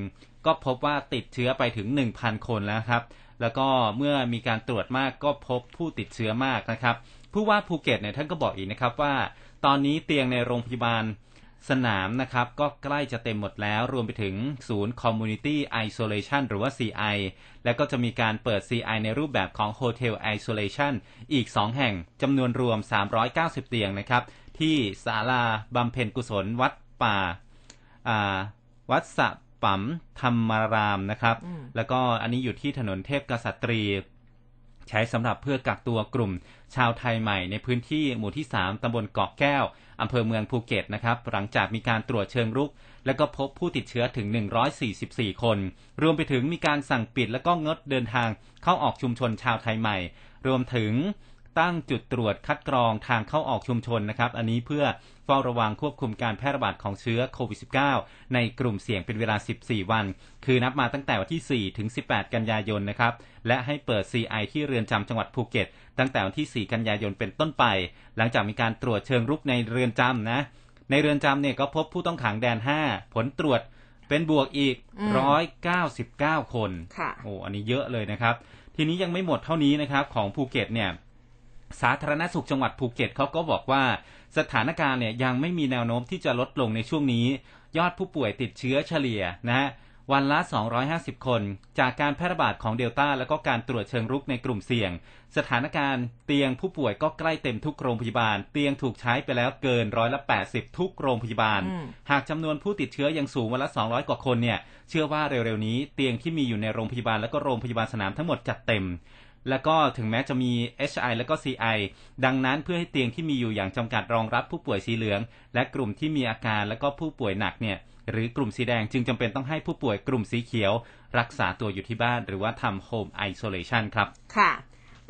ก็พบว่าติดเชื้อไปถึง 1,000 คนแล้วครับ แล้วก็เมื่อมีการตรวจมากก็พบผู้ติดเชื้อมากนะครับ ผู้ว่าภูเก็ตเนี่ยท่านก็บอกอีกนะครับว่า ตอนนี้เตียงในโรงพยาบาล สนามนะครับก็ใกล้จะเต็มหมดแล้ว รวมไปถึงศูนย์ Community Isolation หรือว่า CI แล้วก็จะมีการเปิด CI ในรูปแบบของ Hotel Isolation อีก 2 แห่งจำนวนรวม 390 เตียงนะครับ ที่ศาลาบำเพ็ญกุศลวัดป่าอ่าวัดสะปัมธรรมารามนะครับอืมแล้วก็อันนี้อยู่ที่ถนนเทพกษัตรี ใช้สำหรับเพื่อกักตัวกลุ่ม ชาวไทยใหม่ในพื้นที่หมู่ที่ 3ตำบลเกาะแก้ว อำเภอเมืองภูเก็ตนะครับ หลังจากมีการตรวจเชิงรุก แล้วก็พบผู้ติดเชื้อถึง 144 คน รวมไปถึงมีการสั่งปิดแล้วก็งดเดินทางเข้าออกชุมชนชาวไทยใหม่ รวมถึงตั้งจุดตรวจคัดกรองทางเข้าออกชุมชนนะครับ อันนี้เพื่อเฝ้าระวังควบคุมการแพร่ระบาดของเชื้อโควิด -19 ในกลุ่มเสี่ยงเป็นเวลา 14 วัน คือนับมาตั้งแต่วันที่ 4 ถึง 18 กันยายนนะครับ และให้เปิด CI ที่เรือนจำจังหวัดภูเก็ต ตั้งแต่วันที่ 4 กันยายนเป็นต้นไป หลังจากมีการตรวจเชิงรุกในเรือนจำนะ ในเรือนจำเนี่ยก็พบผู้ต้องขังแดน 5 ผลตรวจเป็นบวกอีกอืม199 คนค่ะโอ้อันนี้เยอะเลยนะครับ ทีนี้ยังไม่หมดเท่านี้นะครับ ของภูเก็ตเนี่ยสาธารณสุขจังหวัดภูเก็ตเขาก็บอกว่า สถานการณ์เนี่ยยังไม่มีแนวโน้มที่จะลดลงในช่วงนี้ ยอดผู้ป่วยติดเชื้อเฉลี่ยนะฮะ วันละ 250 คน จากการแพร่ระบาดของเดลต้าและก็การตรวจเชิงรุกในกลุ่มเสี่ยง สถานการณ์เตียงผู้ป่วยก็ใกล้เต็มทุกโรงพยาบาล เตียงถูกใช้ไปแล้วเกินร้อยละ80 ทุกโรงพยาบาลอืมหากจำนวนผู้ติดเชื้อยังสูงวันละ 200 กว่าคนเนี่ยเชื่อว่าเร็วๆนี้เตียงที่มีอยู่ในโรงพยาบาลและก็โรงพยาบาลสนามทั้งหมดจัดเต็มแล้วก็ถึงแม้จะมี HI และก็ CI ดังนั้นเพื่อให้เตียงที่มีอยู่อย่างจำกัดรองรับผู้ป่วยสีเหลือง และกลุ่มที่มีอาการและก็ผู้ป่วยหนักเนี่ย หรือกลุ่มสีแดงจึงจำเป็นต้องให้ผู้ป่วยกลุ่มสีเขียว รักษาตัวอยู่ที่บ้าน หรือว่าทำโฮมไอโซเลชันครับ ค่ะ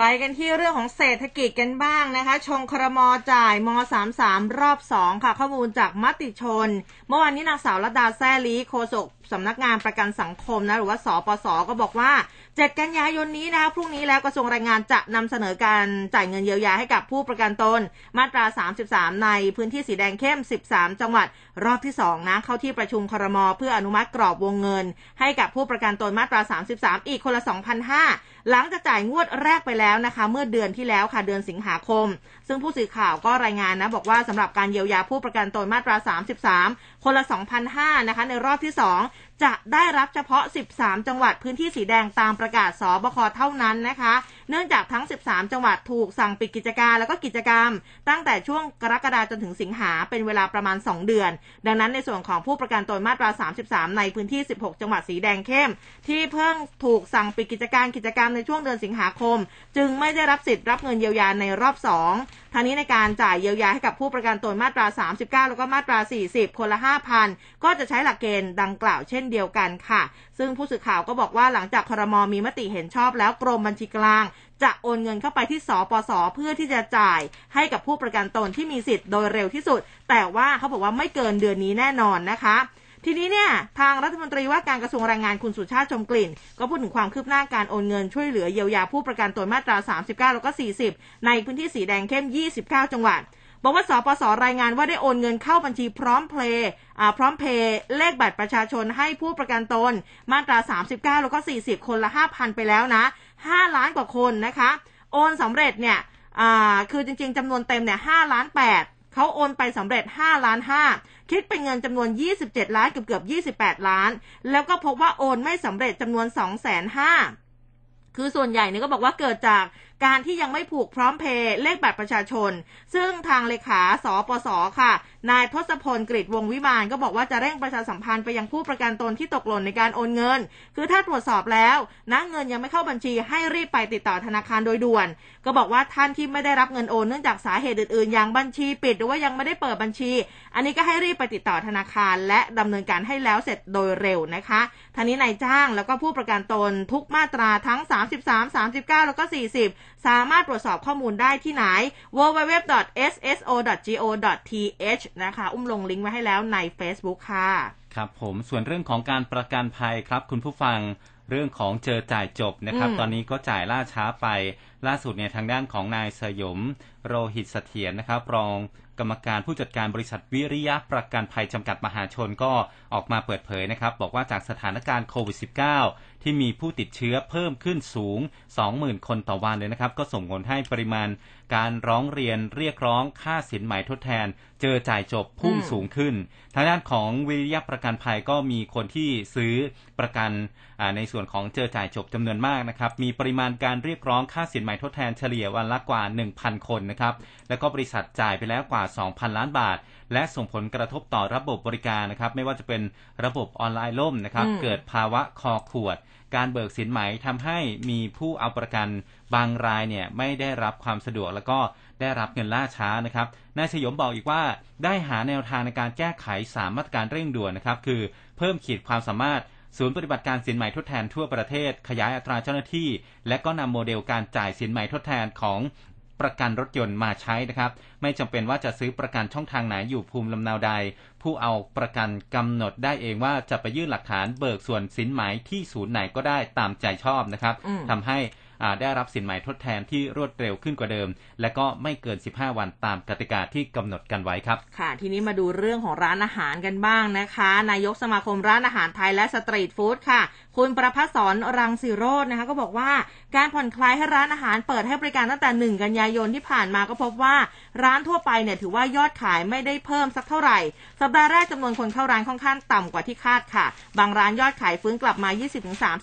ไปกันที่เรื่องของเศรษฐกิจกันบ้างนะคะ ชงครมจ่ายม 33 รอบ 2 ค่ะ ข้อมูลจากมติชน เมื่อวานนี้นางสาวรดาแซ่ลีโฆษกสำนักงานประกันสังคมนะหรือว่าสปสก็บอกว่า 7 กันยายนนี้นะคะพรุ่งนี้แล้วกระทรวงแรงงานจะนำเสนอการจ่ายเงินเยียวยาให้กับผู้ประกันตน มาตรา 33 ในพื้นที่สีแดงเข้ม 13 จังหวัด รอบที่ 2 นะ เข้าที่ประชุมครม เพื่ออนุมัติกรอบวงเงิน ให้กับผู้ประกันตนมาตรา 33 อีกคนละ2,500 หลังจากจ่ายงวดแรกไปแล้วนะคะ เมื่อเดือนที่แล้วค่ะเดือนสิงหาคม ซึ่งผู้สื่อข่าวก็รายงานนะ บอกว่าสำหรับการเยียวยาผู้ประกันตนมาตรา 33 คนละ 2,500นะคะในรอบที่ 2 จะได้รับเฉพาะ 13 จังหวัดพื้นที่สีแดงตามประกาศสบคเท่านั้นนะคะ เนื่องจากทั้ง 13 จังหวัดถูกสั่งปิดกิจการแล้วก็กิจกรรม ตั้งแต่ช่วงกรกฎาจนถึงสิงหาเป็นเวลาประมาณ 2 เดือน ดังนั้นในส่วนของผู้ประกันตนมาตรา 33 ในพื้นที่ 16 จังหวัดสีแดงเข้ม ที่เพิ่งถูกสั่งปิดกิจการกิจกรรมในช่วงเดือนสิงหาคม จึงไม่ได้รับสิทธิ์รับเงินเยียวยาในรอบ 2ทางนี้ในการจ่ายเยียวยาให้กับผู้ประกันตนมาตรา 39 แล้วก็มาตรา 40 คนละ 5,000 ก็จะใช้หลักเกณฑ์ดังกล่าวเช่นเดียวกันค่ะ ซึ่งผู้สื่อข่าวก็บอกว่าหลังจากครมมีมติเห็นชอบแล้วกรมบัญชีกลางจะโอนเงินเข้าไปที่สปสเพื่อที่จะจ่ายให้กับผู้ประกันตนที่มีสิทธิ์โดยเร็วที่สุด แต่ว่าเขาบอกว่าไม่เกินเดือนนี้แน่นอนนะคะ ทีนี้เนี่ยทางรัฐมนตรีว่าการกระทรวงแรงงานคุณสุชาติชมกลิ่น ก็พูดถึงความคืบหน้าการโอนเงินช่วยเหลือเยียวยาผู้ประกันตนมาตรา 39 แล้วก็ 40 ในพื้นที่สีแดงเข้ม 29 จังหวัดบอกว่าสปสรายงานว่าได้โอนเงินเข้าบัญชีพร้อมเพลย์อ่าพร้อมเพย์เลขบัตรประชาชนให้ผู้ประกันตน มาตรา 39 แล้วก็ 40 คนละ 5,000 ไปแล้วนะ 5 ล้านกว่าคนนะคะ โอนสำเร็จเนี่ยอ่าคือจริงๆจำนวนเต็มเนี่ย5ล้าน8 เขาโอนไปสำเร็จ 5 ล้าน 5 คิดเป็นเงินจำนวน 27 ล้านเกือบเกือบ28 ล้าน แล้วก็พบว่าโอนไม่สำเร็จจำนวน 2 5 0 0 0คือส่วนใหญ่เนี่ยก็บอกว่าเกิดจาก การที่ยังไม่ผูกพร้อมเพย์เลขบัตรประชาชน ซึ่งทางเลขาสปสค่ะ นายทศพลกฤษวงวิมานก็บอกว่าจะเร่งประชาสัมพันธ์ไปยังผู้ประกันตนที่ตกหล่นในการโอนเงิน คือถ้าตรวจสอบแล้วนะเงินยังไม่เข้าบัญชีให้รีบไปติดต่อธนาคารโดยด่วน ก็บอกว่าท่านที่ไม่ได้รับเงินโอนเนื่องจากสาเหตุอื่นๆ อย่างบัญชีปิดหรือว่ายังไม่ได้เปิดบัญชี อันนี้ก็ให้รีบไปติดต่อธนาคาร และดำเนินการให้แล้วเสร็จโดยเร็วนะคะท่านี้นายจ้างแล้วก็ผู้ประกันตนทุกมาตราทั้ง 33 39 แล้วก็ 40 สามารถตรวจสอบข้อมูลได้ที่ไหน www.sso.go.th นะคะ อุ้มลงลิงก์ไว้ให้แล้วใน Facebook ค่ะ ครับผมส่วนเรื่องของการประกันภัยครับคุณผู้ฟังเรื่องของเจอจ่ายจบนะครับอืมตอนนี้ก็จ่ายล่าช้าไป ล่าสุดเนี่ยทางด้านของนายสยม โรหิตเสถียรนะครับ รองกรรมการผู้จัดการบริษัทวิริยะประกันภัยจำกัดมหาชนก็ออกมาเปิดเผยนะครับ บอกว่าจากสถานการณ์โควิด -19 ที่มีผู้ติดเชื้อเพิ่มขึ้นสูง 20,000 คนต่อวันเลยนะครับ ก็ส่งผลให้ปริมาณการร้องเรียนเรียกร้องค่าสินไหมทดแทน เจอจ่ายจบพุ่งอืมสูงขึ้น ทางด้านของวิริยะประกันภัยก็มีคนที่ซื้อประกันอ่าในส่วนของเจอจ่ายจบจำนวนมากนะครับ มีปริมาณการเรียกร้องค่าสินไหมทดแทนเฉลี่ยวันละกว่า 1,000 คนนะครับ แล้วก็บริษัทจ่ายไปแล้วกว่า 2,000 ล้านบาท และส่งผลกระทบต่อระบบบริการนะครับ ไม่ว่าจะเป็นระบบออนไลน์ล่มนะครับอืมเกิดภาวะคอขวดการเบิกสินไหมทำให้มีผู้เอาประกันบางรายเนี่ยไม่ได้รับความสะดวกแล้วก็ได้รับเงินล่าช้านะครับนายสยมบอกอีกว่าได้หาแนวทางในการแก้ไขสามมาตรการเร่งด่วนนะครับ คือเพิ่มขีดความสามารถศูนย์ปฏิบัติการสินไหมทดแทนทั่วประเทศ ขยายอัตราเจ้าหน้าที่ และก็นำโมเดลการจ่ายสินไหมทดแทนของประกันรถยนต์มาใช้นะครับ ไม่จำเป็นว่าจะซื้อประกันช่องทางไหนอยู่ภูมิลำเนาใด ผู้เอาประกันกำหนดได้เองว่าจะไปยื่นหลักฐานเบิกส่วนสินไหมที่ศูนย์ไหนก็ได้ตามใจชอบนะครับอืมทำให้ได้รับสินใหม่ทดแทนที่รวดเร็วขึ้นกว่าเดิม และก็ไม่เกิน 15 วันตามกติกาที่กำหนดกันไว้ครับ ค่ะ ทีนี้มาดูเรื่องของร้านอาหารกันบ้างนะคะ นายกสมาคมร้านอาหารไทยและสตรีทฟู้ดค่ะ คุณประพัฒสอนรังสิโรจน์นะคะ ก็บอกว่าการผ่อนคลายให้ร้านอาหารเปิดให้บริการตั้งแต่ 1 กันยายนที่ผ่านมาก็พบว่าร้านทั่วไปเนี่ยถือว่ายอดขายไม่ได้เพิ่มสักเท่าไหร่ สัปดาห์แรกจำนวนคนเข้าร้านค่อนข้างต่ำกว่าที่คาดค่ะ บางร้านยอดขายฟื้นกลับมา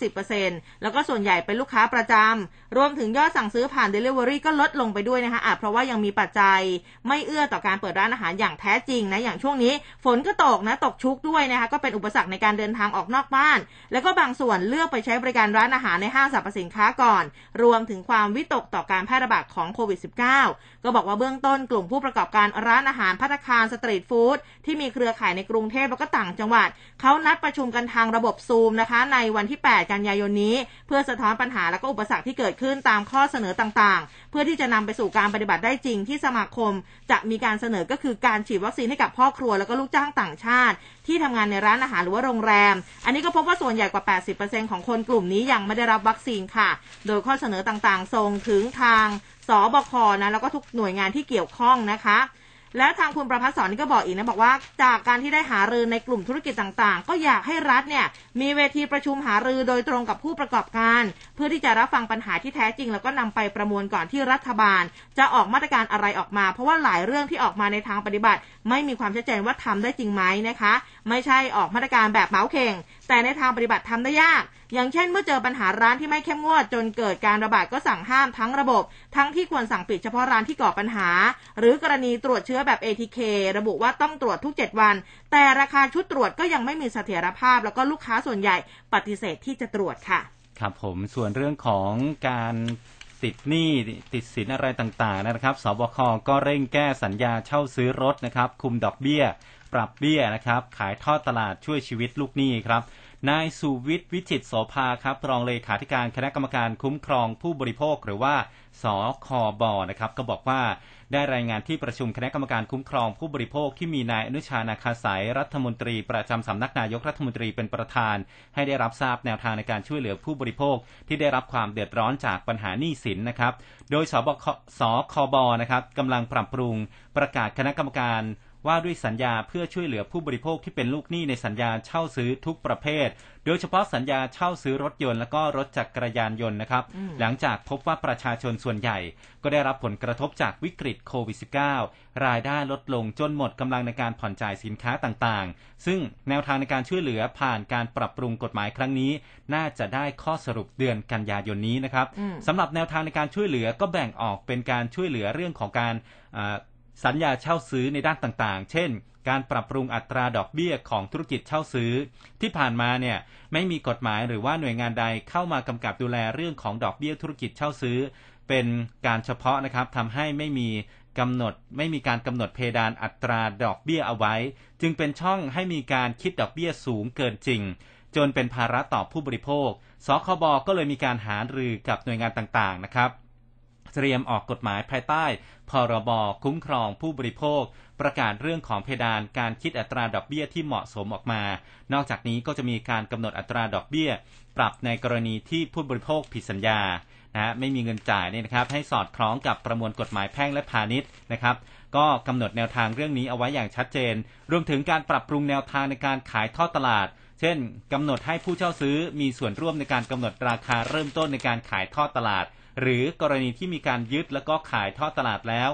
20-30%แล้วก็ส่วนใหญ่เป็นลูกค้าประจำรวมถึงยอดสั่งซื้อผ่าน Delivery ก็ลดลงไปด้วยนะคะอาจเพราะว่ายังมีปัจจัย ไม่เอื้อต่อการเปิดร้านอาหารอย่างแท้จริงนะอย่างช่วงนี้ ฝนก็ตกนะตกชุกด้วยนะคะก็เป็นอุปสรรคในการเดินทางออกนอกบ้าน แล้วก็บางส่วนเลือกไปใช้บริการร้านอาหารในห้างสรรพสินค้าก่อนรวมถึงความวิตกต่อการแพร่ระบาดของโควิด -19 ก็บอกว่าเบื้องต้นกลุ่มผู้ประกอบการร้านอาหารพัตคารสตรีทฟู้ดที่มีเครือข่ายในกรุงเทพแล้วก็ต่างจังหวัด เขานัดประชุมกันทางระบบซูมนะคะในวันที่ 8 กันยายนนี้ เพื่อสะท้อนปัญหาและก็อุปสรรคที่เกิดขึ้นตามข้อเสนอต่างๆ เพื่อที่จะนำไปสู่การปฏิบัติได้จริงที่สมาคม จะมีการเสนอก็คือการฉีดวัคซีนให้กับพ่อครัวแล้วก็ลูกจ้างต่างชาติ ที่ทำงานในร้านอาหารหรือว่าโรงแรม อันนี้ก็พบว่าส่วนใหญ่กว่า 80%ของคนกลุ่มนี้ยังไม่ได้รับวัคซีนค่ะโดยข้อเสนอต่างๆ ส่งถึงทางสบคนะแล้วก็ทุกหน่วยงานที่เกี่ยวข้องนะคะและทางคุณประพัฒสอนนี่ก็บอกอีกนะบอกว่าจากการที่ได้หารือในกลุ่มธุรกิจต่างๆ ก็อยากให้รัฐเนี่ยมีเวทีประชุมหารือโดยตรงกับผู้ประกอบการ เพื่อที่จะรับฟังปัญหาที่แท้จริง แล้วก็นำไปประมวลก่อนที่รัฐบาล จะออกมาตรการอะไรออกมา เพราะว่าหลายเรื่องที่ออกมาในทางปฏิบัติ ไม่มีความชัดเจนว่าทำได้จริงไหมนะคะ ไม่ใช่ออกมาตรการแบบเมาเข่งแต่ในทางปฏิบัติทำได้ยาก อย่างเช่น เมื่อเจอปัญหาร้านที่ไม่เข้มงวดจนเกิดการระบาดก็สั่งห้ามทั้งระบบ ทั้งที่ควรสั่งปิดเฉพาะร้านที่ก่อปัญหา หรือกรณีตรวจเชื้อแบบ ATK ระบุว่าต้องตรวจทุก 7 วัน แต่ราคาชุดตรวจก็ยังไม่มีเสถียรภาพ แล้วก็ลูกค้าส่วนใหญ่ปฏิเสธที่จะตรวจค่ะ ครับผมส่วนเรื่องของการติดหนี้ติดสินอะไรต่างๆนะครับ สบคก็เร่งแก้สัญญาเช่าซื้อรถนะครับ คุมดอกเบี้ย ปรับเบี้ยนะครับ ขายทอดตลาดช่วยชีวิตลูกหนี้ครับนายสุวิทย์วิจิตโสภาครับ รองเลขาธิการคณะกรรมการคุ้มครองผู้บริโภคหรือว่าสคบนะครับ ก็บอกว่าได้รายงานที่ประชุมคณะกรรมการคุ้มครองผู้บริโภคที่มีนายอนุชานาคาสายรัฐมนตรีประจำสำนักนายกรัฐมนตรีเป็นประธาน ให้ได้รับทราบแนวทางในการช่วยเหลือผู้บริโภคที่ได้รับความเดือดร้อนจากปัญหาหนี้สินนะครับ โดยสบคสคบนะครับกำลังปรับปรุงประกาศคณะกรรมการ ว่าด้วยสัญญาเพื่อช่วยเหลือผู้บริโภคที่เป็นลูกหนี้ในสัญญาเช่าซื้อทุกประเภท โดยเฉพาะสัญญาเช่าซื้อรถยนต์และก็รถจักรยานยนต์นะครับ หลังจากพบว่าประชาชนส่วนใหญ่ ก็ได้รับผลกระทบจากวิกฤตโควิด -19 รายได้ลดลงจนหมดกำลังในการผ่อนจ่ายสินค้าต่างๆ ซึ่งแนวทางในการช่วยเหลือผ่านการปรับปรุงกฎหมายครั้งนี้ น่าจะได้ข้อสรุปเดือนกันยายนนี้นะครับอืมสำหรับแนวทางในการช่วยเหลือก็แบ่งออกเป็นการช่วยเหลือเรื่องของการอ่า สัญญาเช่าซื้อในด้านต่างๆ เช่น การปรับปรุงอัตราดอกเบี้ยของธุรกิจเช่าซื้อ ที่ผ่านมาเนี่ยไม่มีกฎหมายหรือว่าหน่วยงานใดเข้ามากำกับดูแลเรื่องของดอกเบี้ยธุรกิจเช่าซื้อ เป็นการเฉพาะนะครับทำให้ไม่มีกำหนดไม่มีการกำหนดเพดานอัตราดอกเบี้ยเอาไว้ จึงเป็นช่องให้มีการคิดดอกเบี้ยสูงเกินจริง จนเป็นภาระต่อผู้บริโภค สคบก็เลยมีการหารือกับหน่วยงานต่างๆนะครับ เตรียมออกกฎหมายภายใต้ พรบคุ้มครองผู้บริโภค ประกาศเรื่องของเพดานการคิดอัตราดอกเบี้ยที่เหมาะสมออกมา นอกจากนี้ก็จะมีการกำหนดอัตราดอกเบี้ย ปรับในกรณีที่ผู้บริโภคผิดสัญญานะฮะไม่มีเงินจ่ายเนี่ยนะครับ ให้สอดคล้องกับประมวลกฎหมายแพ่งและพาณิชย์นะครับ ก็กำหนดแนวทางเรื่องนี้เอาไว้อย่างชัดเจน รวมถึงการปรับปรุงแนวทางในการขายทอดตลาด เช่นกำหนดให้ผู้เช่าซื้อมีส่วนร่วมในการกำหนดราคาเริ่มต้นในการขายทอดตลาด หรือกรณีที่มีการยึดแล้วก็ขายทอดตลาดแล้ว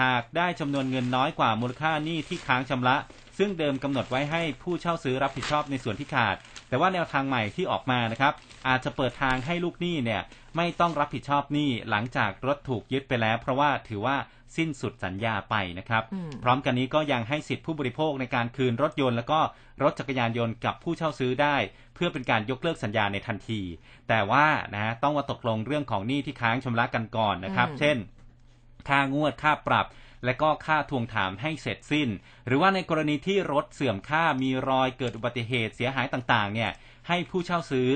หากได้จำนวนเงินน้อยกว่ามูลค่าหนี้ที่ค้างชำระ ซึ่งเดิมกำหนดไว้ให้ผู้เช่าซื้อรับผิดชอบในส่วนที่ขาด แต่ว่าแนวทางใหม่ที่ออกมานะครับ อาจจะเปิดทางให้ลูกหนี้เนี่ยไม่ต้องรับผิดชอบหนี้หลังจากรถถูกยึดไปแล้ว เพราะว่าถือว่า สิ้นสุดสัญญาไปนะครับอืมพร้อมกันนี้ก็ยังให้สิทธิผู้บริโภคในการคืนรถยนต์ แล้วก็รถจักรยานยนต์กับผู้เช่าซื้อได้ เพื่อเป็นการยกเลิกสัญญาในทันที แต่ว่านะต้องมาตกลงเรื่องของหนี้ที่ค้างชำระกันก่อนนะครับอืมเช่น ค่างวดค่าปรับและก็ค่าทวงถามให้เสร็จสิ้น หรือว่าในกรณีที่รถเสื่อมค่ามีรอยเกิดอุบัติเหตุเสียหายต่างๆ เนี่ยให้ผู้เช่าซื้อ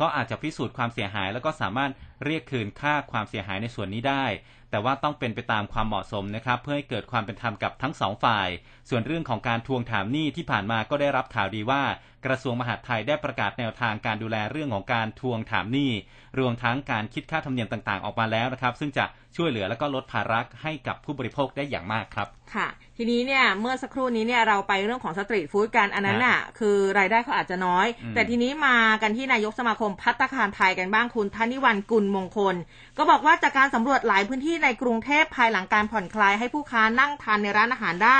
ก็อาจจะพิสูจน์ความเสียหาย แล้วก็สามารถเรียกคืนค่าความเสียหายในส่วนนี้ได้ แต่ว่าต้องเป็นไปตามความเหมาะสมนะครับ เพื่อให้เกิดความเป็นธรรมกับทั้งสองฝ่ายส่วนเรื่องของการทวงถามหนี้ที่ผ่านมาก็ได้รับข่าวดีว่า กระทรวงมหาดไทยได้ประกาศแนวทางการดูแลเรื่องของการทวงถามหนี้รวมทั้งการคิดค่าธรรมเนียมต่างๆ ออกมาแล้วนะครับ ซึ่งจะช่วยเหลือและก็ลดภาระให้กับผู้บริโภคได้อย่างมากครับ ค่ะ ทีนี้เนี่ยเมื่อสักครู่นี้เนี่ยเราไปเรื่องของสตรีทฟู้ดกันอันนั้นน่ะคือรายได้เขาอาจจะน้อยอืมแต่ทีนี้มากันที่นายกสมาคมพัตตาคารไทยกันบ้างคุณธนิวันกุลมงคล ก็บอกว่าจากการสำรวจหลายพื้นที่ในกรุงเทพภายหลังการผ่อนคลายให้ผู้ค้านั่งทานในร้านอาหารได้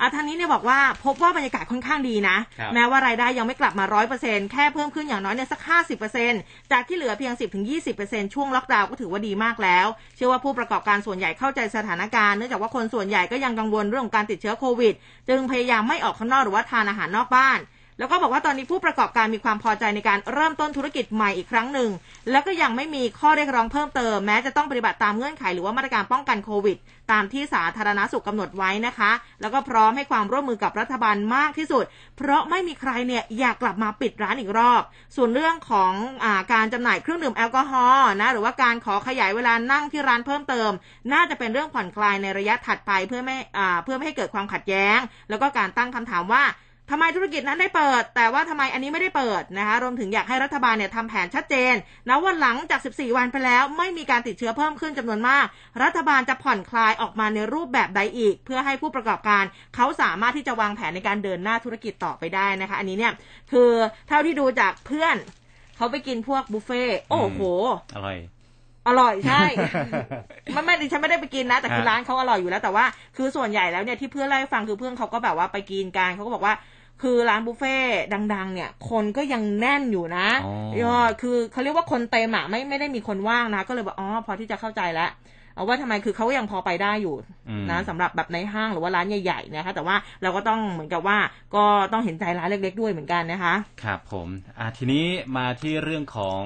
อาทางนี้เนี่ยบอกว่าพบว่าบรรยากาศค่อนข้างดีนะ ครับ แม้ว่ารายได้ยังไม่กลับมาร้อยเปอร์เซ็นแค่เพิ่มขึ้นอย่างน้อยเนี่ยสักห้าสิบเปอร์เซ็นจากที่เหลือเพียงสิบถึงยี่สิบเปอร์เซ็นช่วงล็อกดาวน์ก็ถือว่าดีมากแล้ว เชื่อว่าผู้ประกอบการส่วนใหญ่เข้าใจสถานการณ์เนื่องจากว่าคนส่วนใหญ่ก็ยังกังวลเรื่องของการติดเชื้อโควิด จึงพยายามไม่ออกข้างนอกหรือว่าทานอาหารนอกบ้าน แล้วก็บอกว่าตอนนี้ผู้ประกอบการมีความพอใจในการเริ่มต้นธุรกิจใหม่อีกครั้งหนึ่ง แล้วก็ยังไม่มีข้อเรียกร้องเพิ่มเติม แม้จะต้องปฏิบัติตามเงื่อนไขหรือว่ามาตรการป้องกันโควิด ตามที่สาธารณสุขกำหนดไว้นะคะ แล้วก็พร้อมให้ความร่วมมือกับรัฐบาลมากที่สุด เพราะไม่มีใครเนี่ยอยากกลับมาปิดร้านอีกรอบ ส่วนเรื่องของอาการจำหน่ายเครื่องดื่มแอลกอฮอล์นะหรือว่าการขอขยายเวลานั่งที่ร้านเพิ่มเติม น่าจะเป็นเรื่องผ่อนคลายในระยะถัดไปเพื่อไม่เพื่อไม่ให้เกิดความขัดแย้ง แล้วก็การตั้งคำถามว่า ทำไมธุรกิจนั้นได้เปิด แต่ว่าทำไมอันนี้ไม่ได้เปิดนะคะรวมถึงอยากให้รัฐบาลเนี่ยทำแผนชัดเจนนะว่าหลังจาก 14 วันไปแล้ว ไม่มีการติดเชื้อเพิ่มขึ้นจำนวนมาก รัฐบาลจะผ่อนคลายออกมาในรูปแบบใดอีก เพื่อให้ผู้ประกอบการ เขาสามารถที่จะวางแผนในการเดินหน้าธุรกิจต่อไปได้นะคะ อันนี้เนี่ยคือเท่าที่ดูจากเพื่อนเขาไปกินพวกบุฟเฟ่ต์โอ้โหอร่อยอร่อยใช่ไม่ไม่ดิฉันไม่ได้ไปกินนะ แต่คือฮะร้านเขาอร่อยอยู่แล้วแต่ว่า คือส่วนใหญ่แล้วเนี่ยที่เพื่อนเล่าให้ฟังคือเพื่อนเขาก็แบบว่าไปกินกันเขาก็บอกว่า คือร้านบุฟเฟ่ต์ดัง ๆ เนี่ย คนก็ยังแน่นอยู่นะอ๋อยอดคือเขาเรียกว่าคนเต็มอะไม่ไม่ได้มีคนว่างนะ ก็เลยบอกอ๋อพอที่จะเข้าใจแล้วเอาว่าทำไมคือเขายังพอไปได้อยู่อืมนะสำหรับแบบในห้างหรือว่าร้านใหญ่ๆนะคะแต่ว่าเราก็ต้องเหมือนกับว่าก็ต้องเห็นใจร้านเล็ก ๆ ด้วยเหมือนกันนะคะ ครับผมอ่าทีนี้มาที่เรื่องของ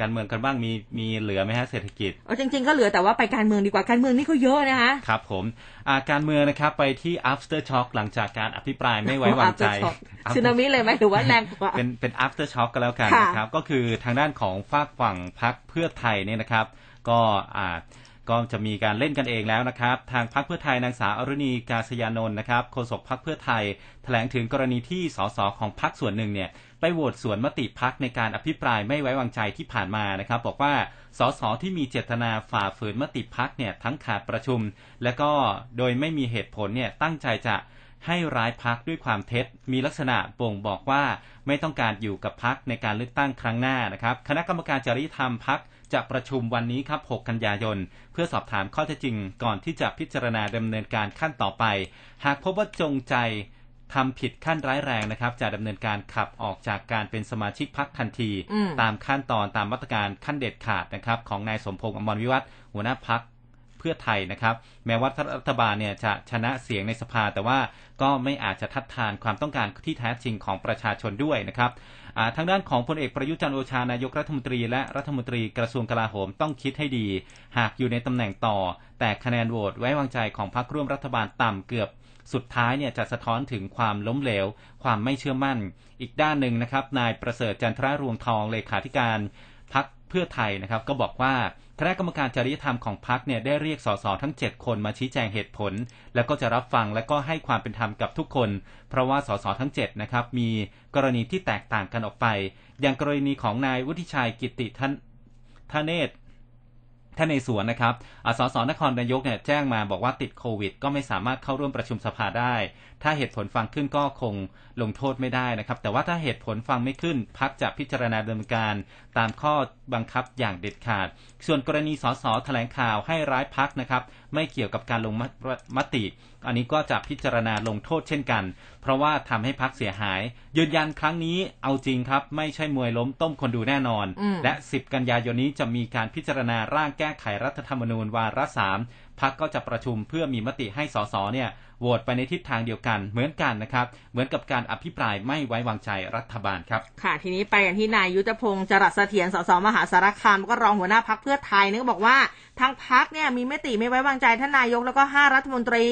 การเมืองกันบ้างมีมีเหลือไหมฮะเศรษฐกิจเอาจริง ๆ ก็เหลือแต่ว่าไปการเมืองดีกว่าการเมืองนี่ก็เยอะนะคะครับผมอ่าการเมืองนะครับไปที่ after shock หลังจากการอภิปรายไม่ไว้วางใจ Aftershock สึนามิเลยไหมหรือว่าแรงกว่าเป็นเป็น after shock ก็แล้วกันค่ะนะครับก็คือทางด้านของฝากฝั่งพักเพื่อไทยเนี่ยนะครับ ก็อ่าก็จะมีการเล่นกันเองแล้วนะครับ ทางพักเพื่อไทยนางสาวอรุณีกาศยานนท์นะครับโฆษกพักเพื่อไทย แถลงถึงกรณีที่สสของพักส่วนหนึ่งเนี่ย ไปโหวตสวนมติพักในการอภิปรายไม่ไว้วางใจที่ผ่านมานะครับ บอกว่าสสที่มีเจตนาฝ่าฝืนมติพักเนี่ยทั้งขาดประชุม และก็โดยไม่มีเหตุผลเนี่ยตั้งใจจะให้ร้ายพักด้วยความเท็จ มีลักษณะบ่งบอกว่าไม่ต้องการอยู่กับพักในการเลือกตั้งครั้งหน้านะครับ คณะกรรมการจริยธรรมพักจะประชุมวันนี้ครับ 6 กันยายน เพื่อสอบถามข้อเท็จจริงก่อนที่จะพิจารณาดำเนินการขั้นต่อไป หากพบว่าจงใจ ทำผิดขั้นร้ายแรงนะครับ จะดำเนินการขับออกจากการเป็นสมาชิกพักทันทีอืมตามขั้นตอนตามมาตรการขั้นเด็ดขาดนะครับ ของนายสมพงษ์อมรวิวัฒน์หัวหน้าพักเพื่อไทยนะครับ แม้ว่ารัฐบาลเนี่ยจะชนะเสียงในสภา แต่ว่าก็ไม่อาจจะทัดทานความต้องการที่แท้จริงของประชาชนด้วยนะครับอ่าทางด้านของพลเอกประยุทธ์จันทร์โอชานายกรัฐมนตรี และรัฐมนตรีกระทรวงกลาโหมต้องคิดให้ดี หากอยู่ในตำแหน่งต่อ แต่คะแนนโหวตไว้วางใจของพรรคร่วมรัฐบาลต่ำเกือบ สุดท้ายเนี่ยจะสะท้อนถึงความล้มเหลว ความไม่เชื่อมั่น อีกด้านหนึ่งนะครับ นายประเสริฐจันทรารวงทองเลขาธิการพักเพื่อไทยนะครับ ก็บอกว่าคณะกรรมการจริยธรรมของพักเนี่ยได้เรียกสสทั้ง 7 คนมาชี้แจงเหตุผล แล้วก็จะรับฟังและก็ให้ความเป็นธรรมกับทุกคน เพราะว่าสสทั้ง7นะครับมีกรณีที่แตกต่างกันออกไป อย่างกรณีของนายวุฒิชัยกิติท่านทเนศ ท่านในสวนนะครับอสสนครนายกเนี่ยแจ้งมาบอกว่าติดโควิด ก็ไม่สามารถเข้าร่วมประชุมสภาได้ ถ้าเหตุผลฟังขึ้นก็คงลงโทษไม่ได้นะครับ แต่ว่าถ้าเหตุผลฟังไม่ขึ้น พักจะพิจารณาดำเนินการตามข้อบังคับอย่างเด็ดขาด ส่วนกรณีสสแถลงข่าวให้ร้ายพักนะครับ ไม่เกี่ยวกับการลงมมติ อันนี้ก็จะพิจารณาลงโทษเช่นกัน เพราะว่าทำให้พักเสียหาย ยืนยันครั้งนี้เอาจริงครับ ไม่ใช่มวยล้มต้มคนดูแน่นอนอืมและ 10 กันยายนนี้จะมีการพิจารณาร่างแก้ไขรัฐธรรมนูญวาระสามพักก็จะประชุมเพื่อมีมติให้สสเนี่ย โหวตไปในทิศทางเดียวกันเหมือนกันนะครับ เหมือนกับการอภิปรายไม่ไว้วางใจรัฐบาลครับ ค่ะ ทีนี้ไปกันที่นายยุทธพงศ์จรัสเสถียรสสมหาสารคามก็รองหัวหน้าพักเพื่อไทยนี่ก็บอกว่าทางพักเนี่ยมีมติไม่ไว้วางใจท่านนายกแล้วก็ 5 รัฐมนตรี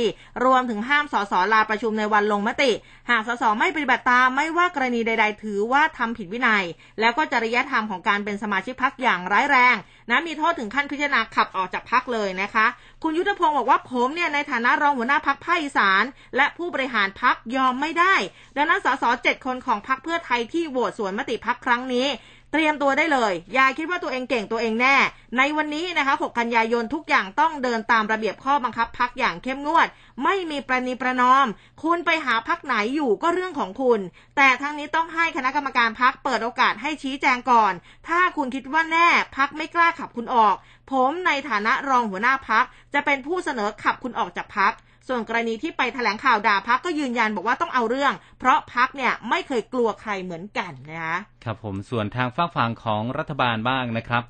รวมถึงห้ามสสลาประชุมในวันลงมติ หากสสไม่ปฏิบัติตามไม่ว่ากรณีใด ๆ ถือว่าทำผิดวินัย แล้วก็จริยธรรมของการเป็นสมาชิกพักอย่างร้ายแรง นะมีโทษถึงขั้นพิจารณาขับออกจากพักเลยนะคะ คุณยุทธพงศ์บอกว่าผมเนี่ยในฐานะรองหัวหน้าพักภาคอีสาน และผู้บริหารพักยอมไม่ได้ ดังนั้นสสเจ็ดคนของพักเพื่อไทยที่โหวตสวนมติพักครั้งนี้ เตรียมตัวได้เลยย่าคิดว่าตัวเองเก่งตัวเองแน่ ในวันนี้นะคะ 6 กันยายนทุกอย่างต้องเดินตามระเบียบข้อบังคับพักอย่างเข้มงวด ไม่มีประนีประนอม คุณไปหาพักไหนอยู่ก็เรื่องของคุณ แต่ทั้งนี้ต้องให้คณะกรรมการพักเปิดโอกาสให้ชี้แจงก่อน ถ้าคุณคิดว่าแน่พักไม่กล้าขับคุณออก ผมในฐานะรองหัวหน้าพักจะเป็นผู้เสนอขับคุณออกจากพัก ส่วนกรณีที่ไปแถลงข่าวด่าพักก็ยืนยันบอกว่าต้องเอาเรื่อง เพราะพักเนี่ยไม่เคยกลัวใครเหมือนกันนะคะครับผมส่วนทางฝั่งฝั่งของรัฐบาลบ้างนะครับ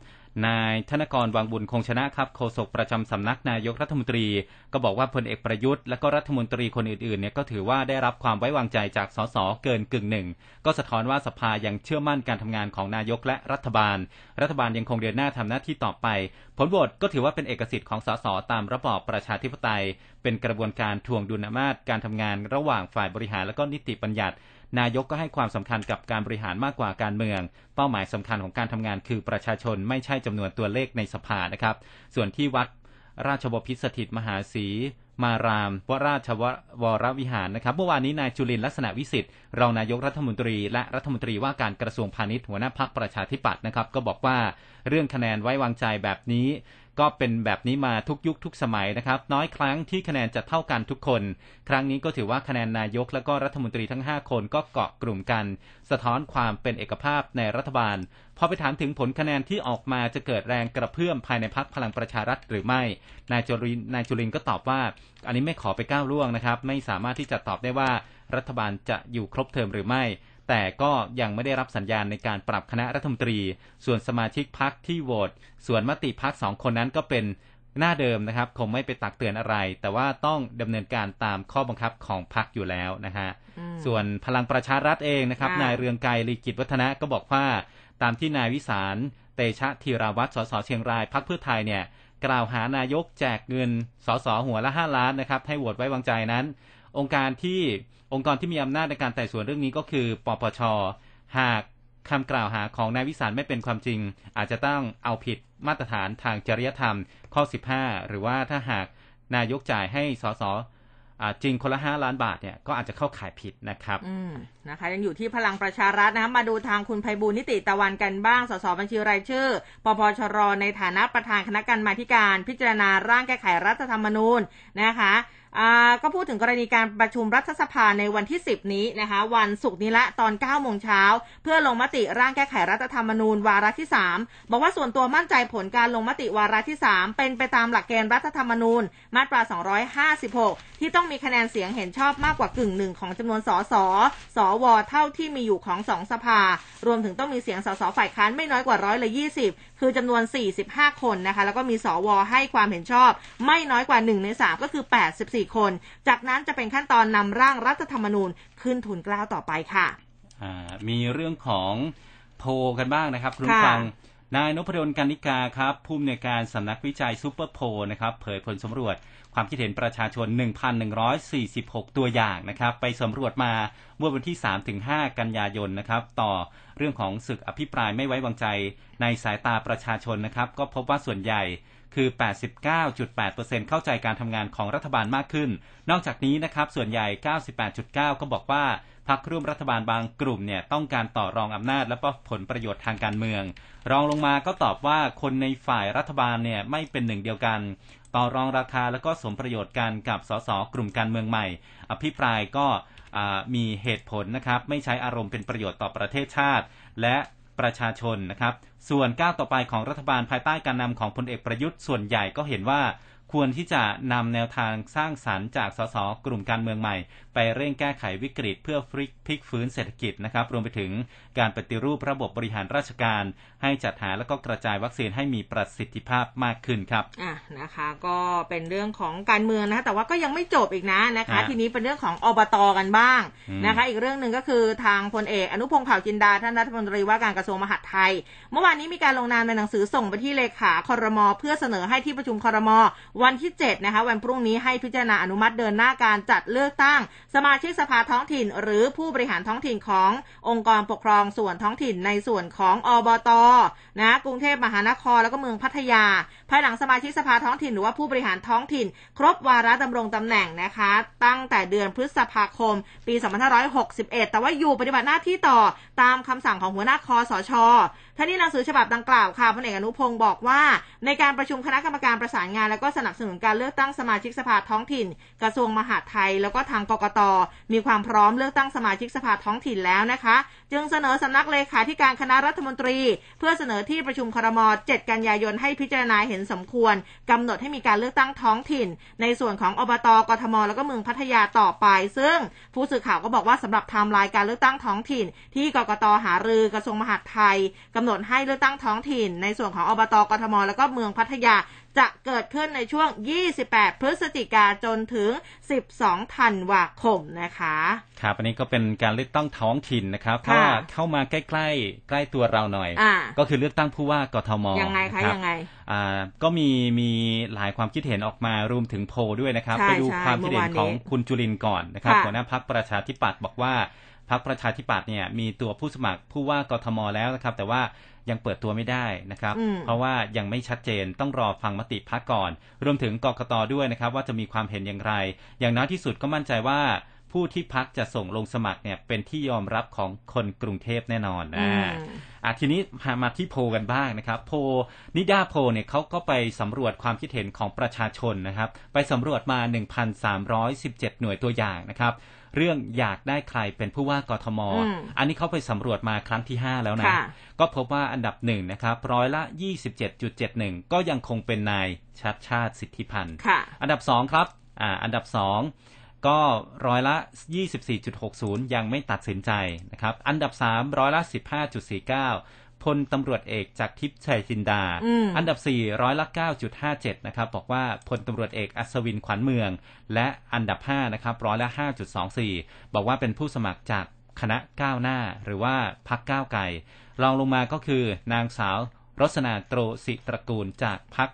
นายธนกรวังบุญคงชนะครับโฆษกประจำสำนักนายกรัฐมนตรี ก็บอกว่าพลเอกประยุทธ์และก็รัฐมนตรีคนอื่นๆเนี่ยก็ถือว่าได้รับความไว้วางใจจากสสเกินกึ่งหนึ่งก็สะท้อนว่าสภายังเชื่อมั่นการทำงานของนายกและรัฐบาล รัฐบาลยังคงเดินหน้าทำหน้าที่ต่อไป ผลโหวตก็ถือว่าเป็นเอกสิทธิ์ของสสตามระบอบประชาธิปไตย เป็นกระบวนการทวงดุลอำนาจการทำงานระหว่างฝ่ายบริหารและก็นิติบัญญัติ นายกก็ให้ความสำคัญกับการบริหารมากกว่าการเมือง เป้าหมายสำคัญของการทำงานคือประชาชนไม่ใช่จำนวนตัวเลขในสภานะครับ ส่วนที่วัดราชบพิตรสถิตมหาศรีมารามวราชววรวิหารนะครับเมื่อวานนี้นายจุลินลักษณะวิสิทธิ์รองนายกรัฐมนตรี และรัฐมนตรีว่าการกระทรวงพาณิชย์หัวหน้าพักประชาธิปัตย์นะครับ ก็บอกว่าเรื่องคะแนนไว้วางใจแบบนี้ ก็เป็นแบบนี้มาทุกยุคทุกสมัยนะครับ น้อยครั้งที่คะแนนจะเท่ากันทุกคน ครั้งนี้ก็ถือว่าคะแนนนายกและก็รัฐมนตรีทั้ง 5 คนก็เกาะกลุ่มกัน สะท้อนความเป็นเอกภาพในรัฐบาล พอไปถามถึงผลคะแนนที่ออกมาจะเกิดแรงกระเพื่อมภายในพักพลังประชารัฐหรือไม่ นายจุลินนายจุลินก็ตอบว่า อันนี้ไม่ขอไปก้าวล่วงนะครับ ไม่สามารถที่จะตอบได้ว่ารัฐบาลจะอยู่ครบเทอมหรือไม่ แต่ก็ยังไม่ได้รับสัญญาณในการปรับคณะรัฐมนตรี ส่วนสมาชิกพักที่โหวตส่วนมติพักสองคนนั้นก็เป็นหน้าเดิมนะครับคงไม่ไปตักเตือนอะไร แต่ว่าต้องดำเนินการตามข้อบังคับของพักอยู่แล้วนะฮะอืมส่วนพลังประชารัฐเองนะครับค่ะนายเรืองไกรลีกิจวัฒนะก็บอกว่า ตามที่นายวิสารเตชะธีราวัตรสสเชียงรายพักเพื่อไทยเนี่ย กล่าวหานายกแจกเงินสสหัวละ5ล้านนะครับ ให้โหวตไว้วางใจนั้น องค์การที่ องค์กรที่มีอำนาจในการไต่สวนเรื่องนี้ก็คือปปช หากคำกล่าวหาของนายวิสารไม่เป็นความจริง อาจจะต้องเอาผิดมาตรฐานทางจริยธรรม ข้อ 15 หรือว่าถ้าหากนายกจ่ายให้สสอจริงคนละ5ล้านบาทเนี่ยก็อาจจะเข้าข่ายผิดนะครับอืมนะคะยังอยู่ที่พลังประชารัฐนะคะมาดูทางคุณไพบูลนิติตะวันกันบ้าง สสบัญชีรายชื่อ ปปชรในฐานะประธานคณะกรรมาการ พิจารณาร่างแก้ไขรัฐธรรมนูญนะคะ ก็พูดถึงกรณีการประชุมรัฐสภาในวันที่ 10 นี้นะคะ วันศุกร์นี้ละตอน 9 โมงเช้า เพื่อลงมติร่างแก้ไขรัฐธรรมนูญวาระที่ 3 บอกว่าส่วนตัวมั่นใจผลการลงมติวาระที่ 3 เป็นไปตามหลักเกณฑ์รัฐธรรมนูญ มาตรา 256 ที่ต้องมีคะแนนเสียงเห็นชอบมากกว่ากึ่งหนึ่งของจำนวนสสสวเท่าที่มีอยู่ของสองสภา รวมถึงต้องมีเสียงสสฝ่ายค้านไม่น้อยกว่าร้อยละ20คือจำนวน 45 คนนะคะแล้วก็มีสวให้ความเห็นชอบ ไม่น้อยกว่า1ใน3ก็คือ 84คน จากนั้นจะเป็นขั้นตอนนำร่างรัฐธรรมนูญขึ้นทุนเกล้าต่อไปค่ะอ่ามีเรื่องของโพลกันบ้างนะครับคุณค่ะผู้ฟังนายนพดลกันนิกาครับผู้อำนวยการสำนักวิจัยซูเปอร์โพลนะครับเผยผลสำรวจความคิดเห็นประชาชน 1,146 ตัวอย่างนะครับ ไปสำรวจมาเมื่อวันที่ 3-5 กันยายนนะครับ ต่อเรื่องของศึกอภิปรายไม่ไว้วางใจในสายตาประชาชนนะครับ ก็พบว่าส่วนใหญ่ คือ 89.8%เข้าใจการทำงานของรัฐบาลมากขึ้น นอกจากนี้นะครับส่วนใหญ่ 98.9 ก็บอกว่าพรรคร่วมรัฐบาลบางกลุ่มเนี่ยต้องการต่อรองอำนาจ และผลประโยชน์ทางการเมือง รองลงมาก็ตอบว่าคนในฝ่ายรัฐบาลเนี่ยไม่เป็นหนึ่งเดียวกัน ต่อรองราคาแล้วก็สมประโยชน์กันกับสสกลุ่มการเมืองใหม่ อภิปรายก็มีเหตุผลนะครับไม่ใช้อารมณ์เป็นประโยชน์ต่อประเทศชาติ และ ประชาชนนะครับ ส่วนก้าวต่อไปของรัฐบาลภายใต้การนำของพลเอกประยุทธ์ส่วนใหญ่ก็เห็นว่า ควรที่จะนำแนวทางสร้างสรรค์จากสสกลุ่มการเมืองใหม่ ไปเร่งแก้ไขวิกฤตเพื่อพลิกฟื้นเศรษฐกิจนะครับ รวมไปถึงการปฏิรูประบบบริหารราชการ ให้จัดหาและก็กระจายวัคซีนให้มีประสิทธิภาพมากขึ้นครับอะนะคะ ก็เป็นเรื่องของการเมืองนะคะแต่ว่าก็ยังไม่จบอีกนะนะคะฮะทีนี้เป็นเรื่องของอบตกันบ้างอืมนะคะ อีกเรื่องหนึ่งก็คือทางพลเอกอนุพงศ์เผ่าจินดาท่านรัฐมนตรีว่าการกระทรวงมหาดไทย เมื่อวานนี้มีการลงนามในหนังสือส่งไปที่เลขาครมเพื่อเสนอให้ที่ประชุมครมวันที่ 7 นะคะ วันพรุ่งนี้ให้พิจารณาอนุมัติเดินหน้าการจัดเลือกตั้ง สมาชิกสภาท้องถิ่น หรือผู้บริหารท้องถิ่นขององค์กรปกครองส่วนท้องถิ่นในส่วนของอบตนะกรุงเทพมหานครแล้วก็เมืองพัทยา ภายหลังสมาชิกสภาท้องถิ่นหรือว่าผู้บริหารท้องถิ่น ครบวาระดำรงตำแหน่งนะคะ ตั้งแต่เดือนพฤษภาคม ปี 2561 แต่ว่าอยู่ปฏิบัติหน้าที่ต่อตามคำสั่งของหัวหน้าคอสช ท่านี้หนังสือฉบับดังกล่าวค่ะพลเอกอนุพงศ์บอกว่า ในการประชุมคณะกรรมการประสานงาน และก็สนับสนุนการเลือกตั้งสมาชิกสภาท้องถิ่น กระทรวงมหาดไทย แล้วก็ทางกกตมีความพร้อมเลือกตั้งสมาชิกสภาท้องถิ่นแล้วนะคะ จึงเสนอสำนักเลขาธิการคณะรัฐมนตรี เพื่อเสนอที่ประชุมครม 7 กันยายนให้พิจารณาเห็นสมควรกำหนดให้มีการเลือกตั้งท้องถิ่น ในส่วนของอบตกทม แล้วก็เมืองพัทยาต่อไป ซึ่งผู้สื่อข่าวก็บอกว่าสำหรับไทม์ไลน์การเลือกตั้งท้องถิ่น ที่กกตหารือกระทรวงมหาดไทยกำหนดให้เลือกตั้งท้องถิ่น ในส่วนของอบตกทม แล้วก็เมืองพัทยาจะเกิดขึ้นในช่วง 28 พฤศจิกาจนถึง 12 ธันวาคมนะคะ ครับ อันนี้ก็เป็นการเลือกตั้งท้องถิ่นนะครับเพค่ะราะว่าเข้ามาใกล้ๆ ใกล้ตัวเราหน่อยอ่าก็คือเลือกตั้งผู้ว่ากทมยังไงคะรับยังไงอ่าก็มีมีหลายความคิดเห็นออกมารวมถึงโพลด้วยนะครับใช่ไปดูใช่ความคิดเห็นของเมื่อวานนี้คุณจุลินทร์ก่อนนะครับค่ะหัวหน้าพักประชาธิปัตย์บอกว่า พักประชาธิปัตย์เนี่ยมีตัวผู้สมัครผู้ว่ากทมแล้วนะครับ แต่ว่ายังเปิดตัวไม่ได้นะครับอืมเพราะว่ายังไม่ชัดเจนต้องรอฟังมติพักก่อน รวมถึงกกตด้วยนะครับ ว่าจะมีความเห็นอย่างไร อย่างน้อยที่สุดก็มั่นใจว่า ผู้ที่พักจะส่งลงสมัครเนี่ยเป็นที่ยอมรับของคนกรุงเทพแน่นอนอือ่ามอะทีนี้มามาที่โพลกันบ้างนะครับ โพลนิดาโพลเนี่ยเขาก็ไปสำรวจความคิดเห็นของประชาชนนะครับ ไปสำรวจมา 1,317 หน่วยตัวอย่างนะครับเรื่องอยากได้ใครเป็นผู้ว่ากทมอืมอันนี้เขาไปสำรวจมาครั้งที่ 5 แล้วนะค่ะก็พบว่าอันดับหนึ่งนะครับร้อยละ 27.71 ก็ยังคงเป็นนายชัดชาติสิทธิพันธ์ค่ะอันดับ2ครับ อ่า อันดับ2 ก็ร้อยละ 24.60 ยังไม่ตัดสินใจนะครับ อันดับ 3 ร้อยละ 15.49 พลตำรวจเอกจากทิพย์ชัยจินดาอืมอันดับ 4 ร้อยละ 9.57 นะครับ บอกว่าพลตำรวจเอกอัศวินขวัญเมือง และอันดับ 5 นะครับ ร้อยละ 5.24 บอกว่าเป็นผู้สมัครจากคณะก้าวหน้า หรือว่าพักก้าวไกลรองลงมาก็คือนางสาวรสนาโตรสิตระกูลจากพัก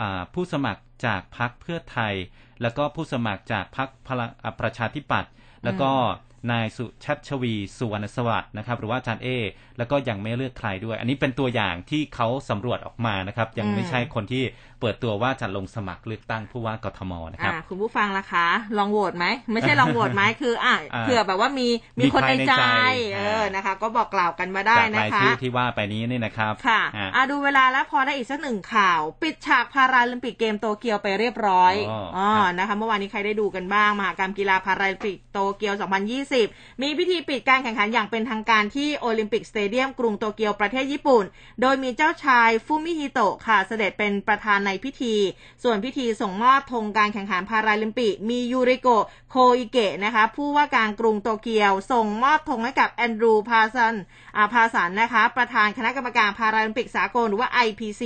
อ่าผู้สมัครจากพรรคเพื่อไทย แล้วก็ผู้สมัครจากพรรคพลังอ่าประชาธิปัตย์แล้วก็นายสุชัชวีสุวรรณสวัสดิ์นะครับ หรือว่าอาจารย์เอ แล้วก็ยังไม่เลือกใครด้วย อันนี้เป็นตัวอย่างที่เขาสำรวจออกมานะครับ ยังไม่ใช่คนที่ เปิดตัวว่าจะลงสมัครเลือกตั้งผู้ว่ากทมนะครับอ่าคุณผู้ฟังล่ะคะ ลองโหวตไหม ไม่ใช่ลองโหวตไหมคืออะอ่าเผื่อแบบว่ามีมีมีคนในใจใครในใจเออนะคะ ก็บอกกล่าวกันมาได้จากนะรายคะชื่อที่ว่าไปนี้นี่นะครับค่ะอ่าอะดูเวลาแล้วพอได้อีกสักหนึ่งข่าว ปิดฉากพาราลิมปิกเกมโตเกียวไปเรียบร้อยอ๋ออ๋อครับนะคะ เมื่อวานนี้ใครได้ดูกันบ้างมหากรรมกีฬาพาราลิมปิกโตเกียว 2020 มีพิธีปิดการแข่งขันอย่างเป็นทางการที่โอลิมปิกสเตเดียมกรุงโตเกียวประเทศญี่ปุ่น โดยมีเจ้าชายฟูมิฮิโตะค่ะเสด็จเป็นประธานในในพิธี ส่วนพิธีส่งมอบธงการแข่งขันพาราลิมปิก มียูริโกะโคอิเกะนะคะ ผู้ว่าการกรุงโตเกียว ส่งมอบธงให้กับแอนดรูพาซันอาพาสันนะคะ ประธานคณะกรรมการพาราลิมปิกสากลหรือว่า IPC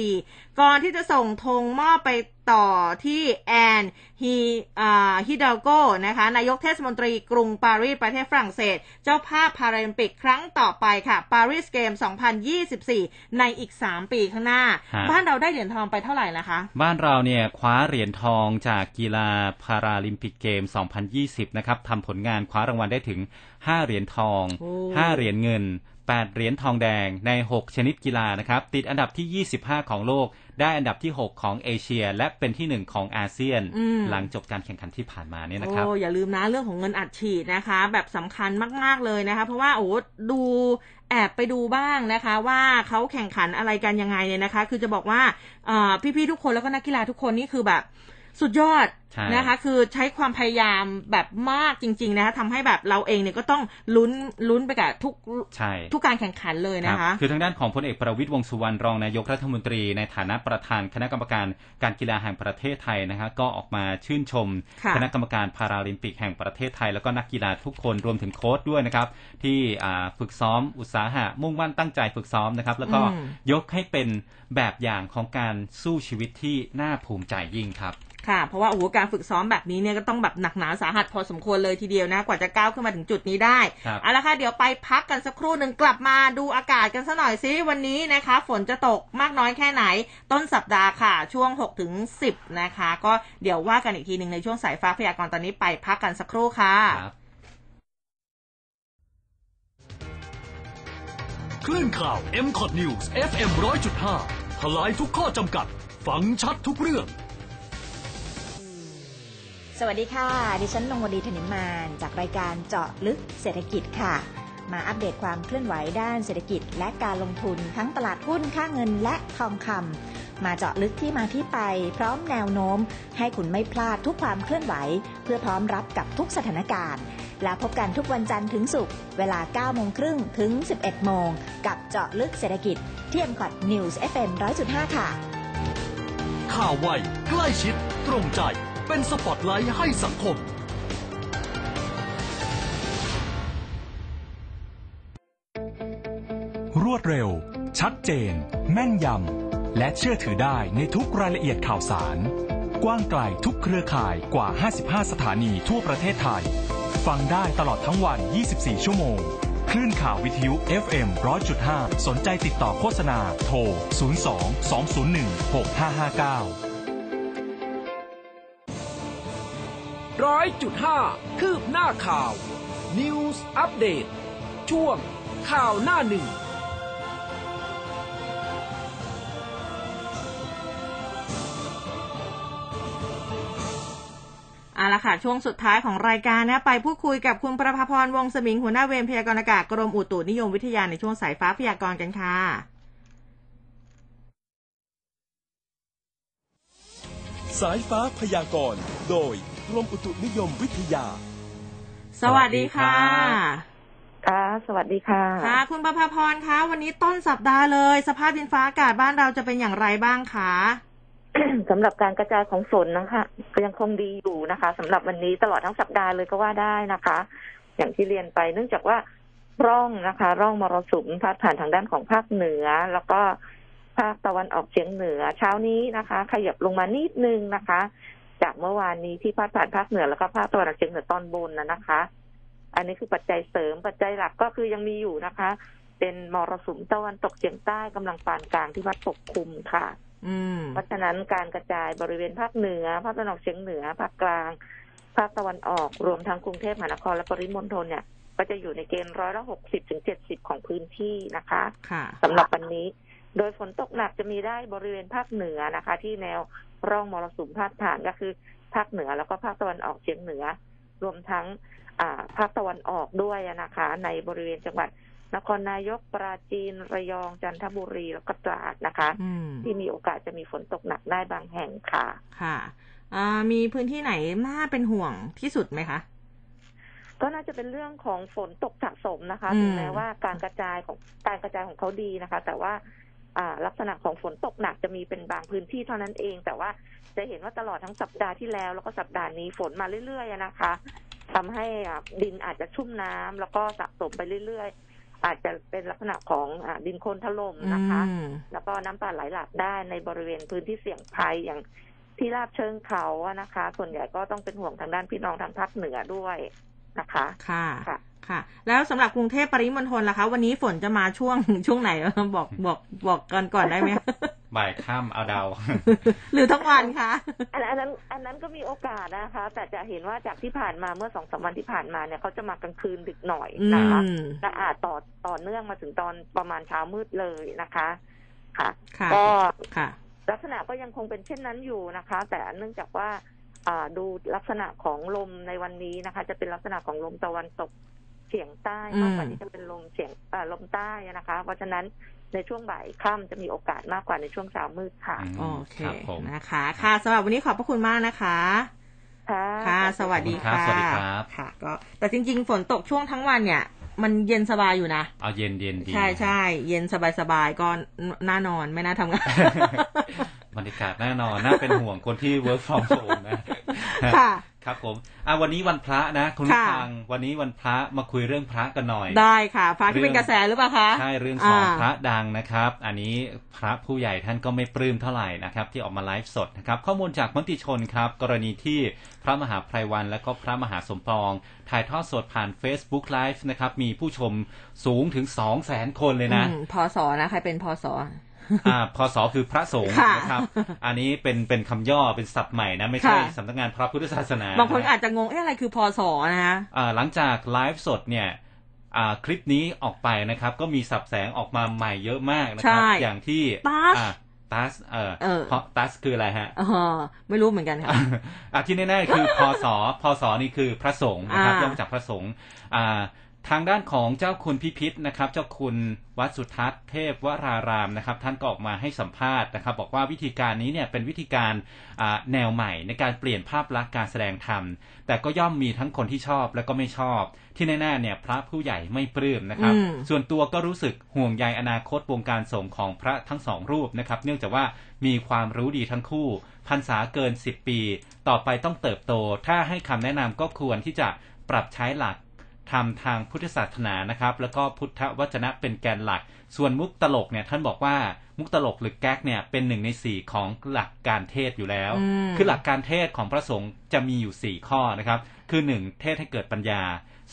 ก่อนที่จะส่งธงมอบไปต่อที่แอนฮีอ่าฮิดาโกนะคะนายกเทศมนตรีกรุงปารีสประเทศฝรั่งเศส เจ้าภาพพาราลิมปิกครั้งต่อไปค่ะปารีสเกม 2024 ในอีก 3 ปีข้างหน้าฮะบ้านเราได้เหรียญทองไปเท่าไหร่นะคะ บ้านเราเนี่ยคว้าเหรียญทองจากกีฬาพาราลิมปิกเกม 2020 นะครับทำผลงานคว้ารางวัลได้ถึง 5 เหรียญทองโอ้5เหรียญเงิน8เหรียญทองแดงใน 6 ชนิดกีฬานะครับ ติดอันดับที่ 25 ของโลก ได้อันดับที่ 6 ของเอเชีย และเป็นที่ 1 ของอาเซียนอืมหลังจบการแข่งขันที่ผ่านมาเนี่ยนะครับโอ้อย่าลืมนะเรื่องของเงินอัดฉีดนะคะ แบบสำคัญมากๆเลยนะคะ เพราะว่าโอ้ดูแอบไปดูบ้างนะคะ ว่าเขาแข่งขันอะไรกันยังไงเนี่ยนะคะ คือจะบอกว่าเอ่อพี่ๆทุกคนแล้วก็นักกีฬาทุกคนนี่คือแบบ สุดยอดใช่นะคะ คือใช้ความพยายามแบบมากจริง ๆ นะคะทำให้แบบเราเองเนี่ยก็ต้องลุ้นลุ้นไปกับทุกใช่ทุกการแข่งขันเลยครันะบคะ คือทางด้านของพลเอกประวิตยวงษ์สุวรรณรองนายกรัฐมนตรี ในฐานะประธานคณะกรรมการการกีฬาแห่งประเทศไทยนะฮะก็ออกมาชื่นชมค่ะคณะกรรมการพาราลิมปิกแห่งประเทศไทย แล้วก็นักกีฬาทุกคนรวมถึงโค้ชด้วยนะครับ ที่อ่าฝึกซ้อมอุตสาหะมุ่งมั่นตั้งใจฝึกซ้อมนะครับ แล้วก็อืมยกให้เป็นแบบอย่างของการสู้ชีวิตที่น่าภูมิใจยิ่งครับ ค่ะ เพราะว่าโอ้โหการฝึกซ้อมแบบนี้เนี่ยก็ต้องแบบหนักหนาสาหัสพอสมควรเลยทีเดียวนะ กว่าจะก้าวขึ้นมาถึงจุดนี้ได้ครับเอาละค่ะ เดี๋ยวไปพักกันสักครู่หนึ่งกลับมาดูอากาศกันสักหน่อยซิวันนี้นะคะ ฝนจะตกมากน้อยแค่ไหน ต้นสัปดาห์ค่ะ ช่วง6ถึง10 นะคะ ก็เดี๋ยวว่ากันอีกทีหนึ่งในช่วงสายฟ้าพยากรณ์ตอนนี้ไปพักกันสักครู่ค่ะครับคลื่นข่าว m c o t News FM 100.5ทลายทุกข้อจำกัดฟังชัดทุกเรื่อง สวัสดีค่ะ ดิฉันนงวดีธนิมาน จากรายการเจาะลึกเศรษฐกิจค่ะ มาอัปเดตความเคลื่อนไหวด้านเศรษฐกิจ และการลงทุนทั้งตลาดหุ้นค่าเงินและทองคำมาเจาะลึกที่มาที่ไป พร้อมแนวโน้ม ให้คุณไม่พลาดทุกความเคลื่อนไหว เพื่อพร้อมรับกับทุกสถานการณ์ แล้วพบกันทุกวันจันทร์ถึงศุกร์เวลา9โมงครึ่งถึง 11 โมง กับเจาะลึกเศรษฐกิจที่ m c o t News FM 100.5 ค่ะ ข่าวไวใกล้ชิด ตรงใจ เป็นสปอตไลท์ให้สังคม รวดเร็ว ชัดเจน แม่นยำ และเชื่อถือได้ในทุกรายละเอียดข่าวสาร กว้างไกลทุกเครือข่ายกว่า 55 สถานีทั่วประเทศไทย ฟังได้ตลอดทั้งวัน 24 ชั่วโมง คลื่นข่าววิทยุ FM 100.5 สนใจติดต่อโฆษณา โทร 02 201 6559 ร้อยจุดห้าคืบหน้าข่าว News อัปเดตช่วงข่าวหน้าหนึ่ง เอาละค่ะ ช่วงสุดท้ายของรายการนะไปพูดคุยกับคุณประภาพรวงศ์สมิงหัวหน้าเวรพยากรณ์อากาศกรมอุตุนิยมวิทยาในช่วงสายฟ้าพยากรณ์กันค่ะสายฟ้าพยากรณ์ โดย กรมอุตุนิยมวิทยา สวัสดีค่ะ ค่ะ สวัสดีค่ะ ค่ะ คุณประภาพรคะ วันนี้ต้นสัปดาห์เลย สภาพดินฟ้าอากาศบ้านเราจะเป็นอย่างไรบ้างคะสำหรับการกระจายของฝนนะคะก็ยังคงดีอยู่นะคะสำหรับวันนี้ตลอดทั้งสัปดาห์เลยก็ว่าได้นะคะ อย่างที่เรียนไปเนื่องจากว่าร่องนะคะ ร่องมรสุมพาดผ่านทางด้านของภาคเหนือ แล้วก็ภาคตะวันออกเฉียงเหนือ เช้านี้นะคะ ขยับลงมานิดนึงนะคะ จากเมื่อวานนี้ที่พาดผ่านภาคเหนือแล้วก็ภาคตะวันออกเฉียงเหนือตอนบนนะนะคะ อันนี้คือปัจจัยเสริมปัจจัยหลักก็คือยังมีอยู่นะคะ เป็นมรสุมตะวันตกเฉียงใต้กำลังปานกลางที่พัดปกคลุมค่ะอืมเพราะฉะนั้นการกระจายบริเวณภาคเหนือภาคตะวันออกเฉียงเหนือภาคกลาง ภาคตะวันออกรวมทั้งกรุงเทพมหานครและปริมณฑลเนี่ยก็จะอยู่ในเกณฑ์ร้อยละหกสิบถึงเจ็ดสิบของพื้นที่นะคะค่ะสำหรับวันนี้ โดยฝนตกหนักจะมีได้บริเวณภาคเหนือนะคะ ที่แนว ร่องมรสุมพาดผ่านก็คือ ภาคเหนือแล้วก็ภาคตะวันออกเฉียงเหนือ รวมทั้งอ่าภาคตะวันออกด้วยนะคะ ในบริเวณจังหวัดนครนายกปราจีนระยองจันทบุรีแล้วก็ตราดนะคะอืมที่มีโอกาสจะมีฝนตกหนักได้บางแห่งค่ะค่ะอ่ามีพื้นที่ไหนน่าเป็นห่วงที่สุดไหมคะก็น่าจะเป็นเรื่องของฝนตกสะสมนะคะอืมถึงแม้ว่าการกระจายของการกระจายของเขาดีนะคะ แต่ว่าอ่า ลักษณะของฝนตกหนักจะมีเป็นบางพื้นที่เท่านั้นเอง แต่ว่าจะเห็นว่าตลอดทั้งสัปดาห์ที่แล้ว แล้วก็สัปดาห์นี้ฝนมาเรื่อยๆอะนะคะทำให้อ่าดินอาจจะชุ่มน้ำแล้วก็สะสมไปเรื่อยๆ อาจจะเป็นลักษณะของอ่าดินโคลนถล่มนะคะอืมแล้วก็น้ำป่าไหลหลากได้ในบริเวณพื้นที่เสี่ยงภัยอย่างที่ราบเชิงเขาอะนะคะ ส่วนใหญ่ก็ต้องเป็นห่วงทางด้านพี่น้องทางภาคเหนือด้วยนะคะ ค่ะ ค่ะค่ะ แล้วสำหรับกรุงเทพปริมณฑลล่ะคะ วันนี้ฝนจะมาช่วงช่วงไหนบอกบอกบอกกันก่อนได้ไหมบ่ายค่ำเอาเดาหรือทั้งวันคะอันอันนั้น อันนั้นก็มีโอกาสนะคะ แต่จะเห็นว่าจากที่ผ่านมาเมื่อสองสามวันที่ผ่านมาเนี่ยเขาจะมากลางคืนดึกหน่อยอืนะคะมและอาจต่อต่อเนื่องมาถึงตอนประมาณเช้ามืดเลยนะคะค่ะค่ะก็ค่ะ ลักษณะก็ยังคงเป็นเช่นนั้นอยู่นะคะ แต่เนื่องจากว่าอ่าดูลักษณะของลมในวันนี้นะคะ จะเป็นลักษณะของลมตะวันตกเฉียงใต้มากกว่าอืมที่จะเป็นลมเฉียงอ่าลมใต้นะคะ เพราะฉะนั้นในช่วงบ่ายค่ำจะมีโอกาสมากกว่าในช่วงเช้ามืดค่ะอืมโอเคครับผมนะคะ ค่ะสำหรับวันนี้ขอบพระคุณมากนะคะค่ะค่ะสวัสดีขอบค่ะคุณครับสวัสดีครับค่ะ ก็แต่จริง ๆ ฝนตกช่วงทั้งวันเนี่ย มันเย็นสบายอยู่นะเอาเย็นเย็นดีใช่ใช่เย็นสบายสบายๆก็น่านอนไม่น่าทำงานบรรยากาศแน่นอนน่าเป็นห่วงคนที่ work from home นะค่ะ ครับผมอะวันนี้วันพระนะ คุณผู้ค่ะฟังวันนี้วันพระมาคุยเรื่องพระกันหน่อย ได้ค่ะฟ้าที่เรื่เป็องนกระแสหรือเปล่าคะใช่เรื่องของาพระดังนะครับ อันนี้พระผู้ใหญ่ท่านก็ไม่ปลื้มเท่าไหร่นะครับ ที่ออกมาไลฟ์สดนะครับ ข้อมูลจากมติชนครับ กรณีที่พระมหาไพรวัน และก็พระมหาสมปอง ถ่ายทอดสดผ่าน Facebook Live นะครับ มีผู้ชมสูงถึง2 0 0 0 0 0 คนเลยนะอืมพศนะใครเป็นพศ อ่าพศคือพระสงฆ์ค่ะนะครับ อันนี้เป็นเป็นคำย่อเป็นศัพท์ใหม่นะ ไม่ใช่ค่ะสำนักงานพระพุทธศาสนา บางคนอาจจะงงเอ๊ะอะไรคือพศนะคะอ่าหลังจากไลฟ์สดเนี่ยอ่าคลิปนี้ออกไปนะครับ ก็มีสับแสงออกมาใหม่เยอะมากนะครับใช่อย่างที่ตัสอ่าตัสเออเออเพราะตัสคืออะไรฮะเออไม่รู้เหมือนกันค่ะอะที่แน่ๆคือพศพศนี่คือพระสงฆ์นะครับอ่าย่อมาจากพระสงฆ์อ่า ทางด้านของเจ้าคุณพิพิธนะครับ เจ้าคุณวัดสุทัศน์เทพวรารามนะครับ ท่านก็ออกมาให้สัมภาษณ์นะครับ บอกว่าวิธีการนี้เนี่ยเป็นวิธีการอ่าแนวใหม่ในการเปลี่ยนภาพลักษณ์การแสดงธรรม แต่ก็ย่อมมีทั้งคนที่ชอบและก็ไม่ชอบ ที่แน่ๆเนี่ยพระผู้ใหญ่ไม่ปลื้มนะครับอืมส่วนตัวก็รู้สึกห่วงใยอนาคตวงการสงฆ์ของพระทั้งสองรูปนะครับ เนื่องจากว่ามีความรู้ดีทั้งคู่พรรษาเกิน 10 ปี ต่อไปต้องเติบโต ถ้าให้คำแนะนำก็ควรที่จะปรับใช้หลัก ทำทางพุทธศาสนานะครับ แล้วก็พุทธวจนะเป็นแกนหลัก ส่วนมุกตลกเนี่ยท่านบอกว่ามุกตลกหรือแก๊กเนี่ยเป็นหนึ่งในสี่ของหลักการเทศอยู่แล้วอืมคือหลักการเทศของพระสงฆ์จะมีอยู่4ข้อนะครับ คือ 1. เทศให้เกิดปัญญา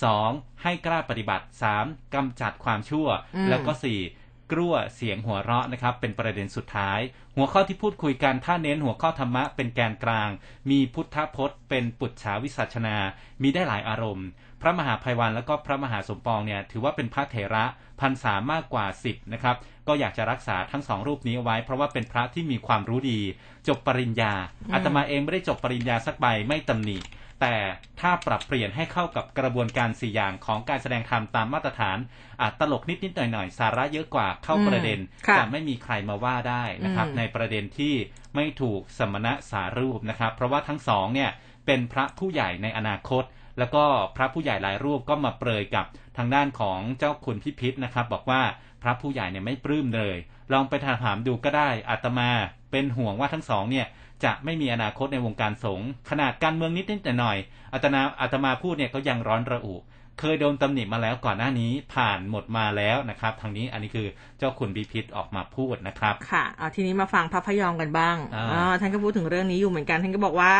2. ให้กล้าปฏิบัติ 3. กำจัดความชั่วอืมแล้วก็ 4. กลั้วเสียงหัวเราะนะครับ เป็นประเด็นสุดท้าย หัวข้อที่พูดคุยกันถ้าเน้นหัวข้อธรรมะเป็นแกนกลาง มีพุทธพจน์ เป็นปุจฉาวิสัชนา มีได้หลายอารมณ์ พระมหาภัยวันแล้วก็พระมหาสมปองเนี่ยถือว่าเป็นพระเถระพรรษามากกว่า10นะครับ ก็อยากจะรักษาทั้งสองรูปนี้ไว้ เพราะว่าเป็นพระที่มีความรู้ดี จบปริญญาอาตมาเองไม่ได้จบปริญญาสักใบไม่ตำหนิ แต่ถ้าปรับเปลี่ยนให้เข้ากับกระบวนการสี่อย่างของการแสดงธรรมตามมาตรฐานอาจตลกนิดนิดๆหน่อยหน่อยๆสาระเยอะกว่าเข้าประเด็นค่ะจะไม่มีใครมาว่าได้นะครับอืมในประเด็นที่ไม่ถูกสมณะสารูปนะครับ เพราะว่าทั้งสองเนี่ยเป็นพระผู้ใหญ่ในอนาคต แล้วก็พระผู้ใหญ่หลายรูปก็มาเปรยกับทางด้านของเจ้าคุณพิพิธนะครับ บอกว่าพระผู้ใหญ่เนี่ยไม่ปลื้มเลย ลองไปถามดูก็ได้อาตมาเป็นห่วงว่าทั้งสองเนี่ย จะไม่มีอนาคตในวงการสงฆ์ขนาดการเมืองนิดนิดหน่อยหน่อยอาตนาอาตมาพูดเนี่ยก็ยังร้อนระอุ เคยโดนตำหนิมาแล้วก่อนหน้านี้ผ่านหมดมาแล้วนะครับ ทางนี้อันนี้คือเจ้าคุณบิพิษออกมาพูดนะครับ ค่ะเอาทีนี้มาฟังพระพยอมกันบ้างอ่าอ่าท่านก็พูดถึงเรื่องนี้อยู่เหมือนกัน ท่านก็บอกว่า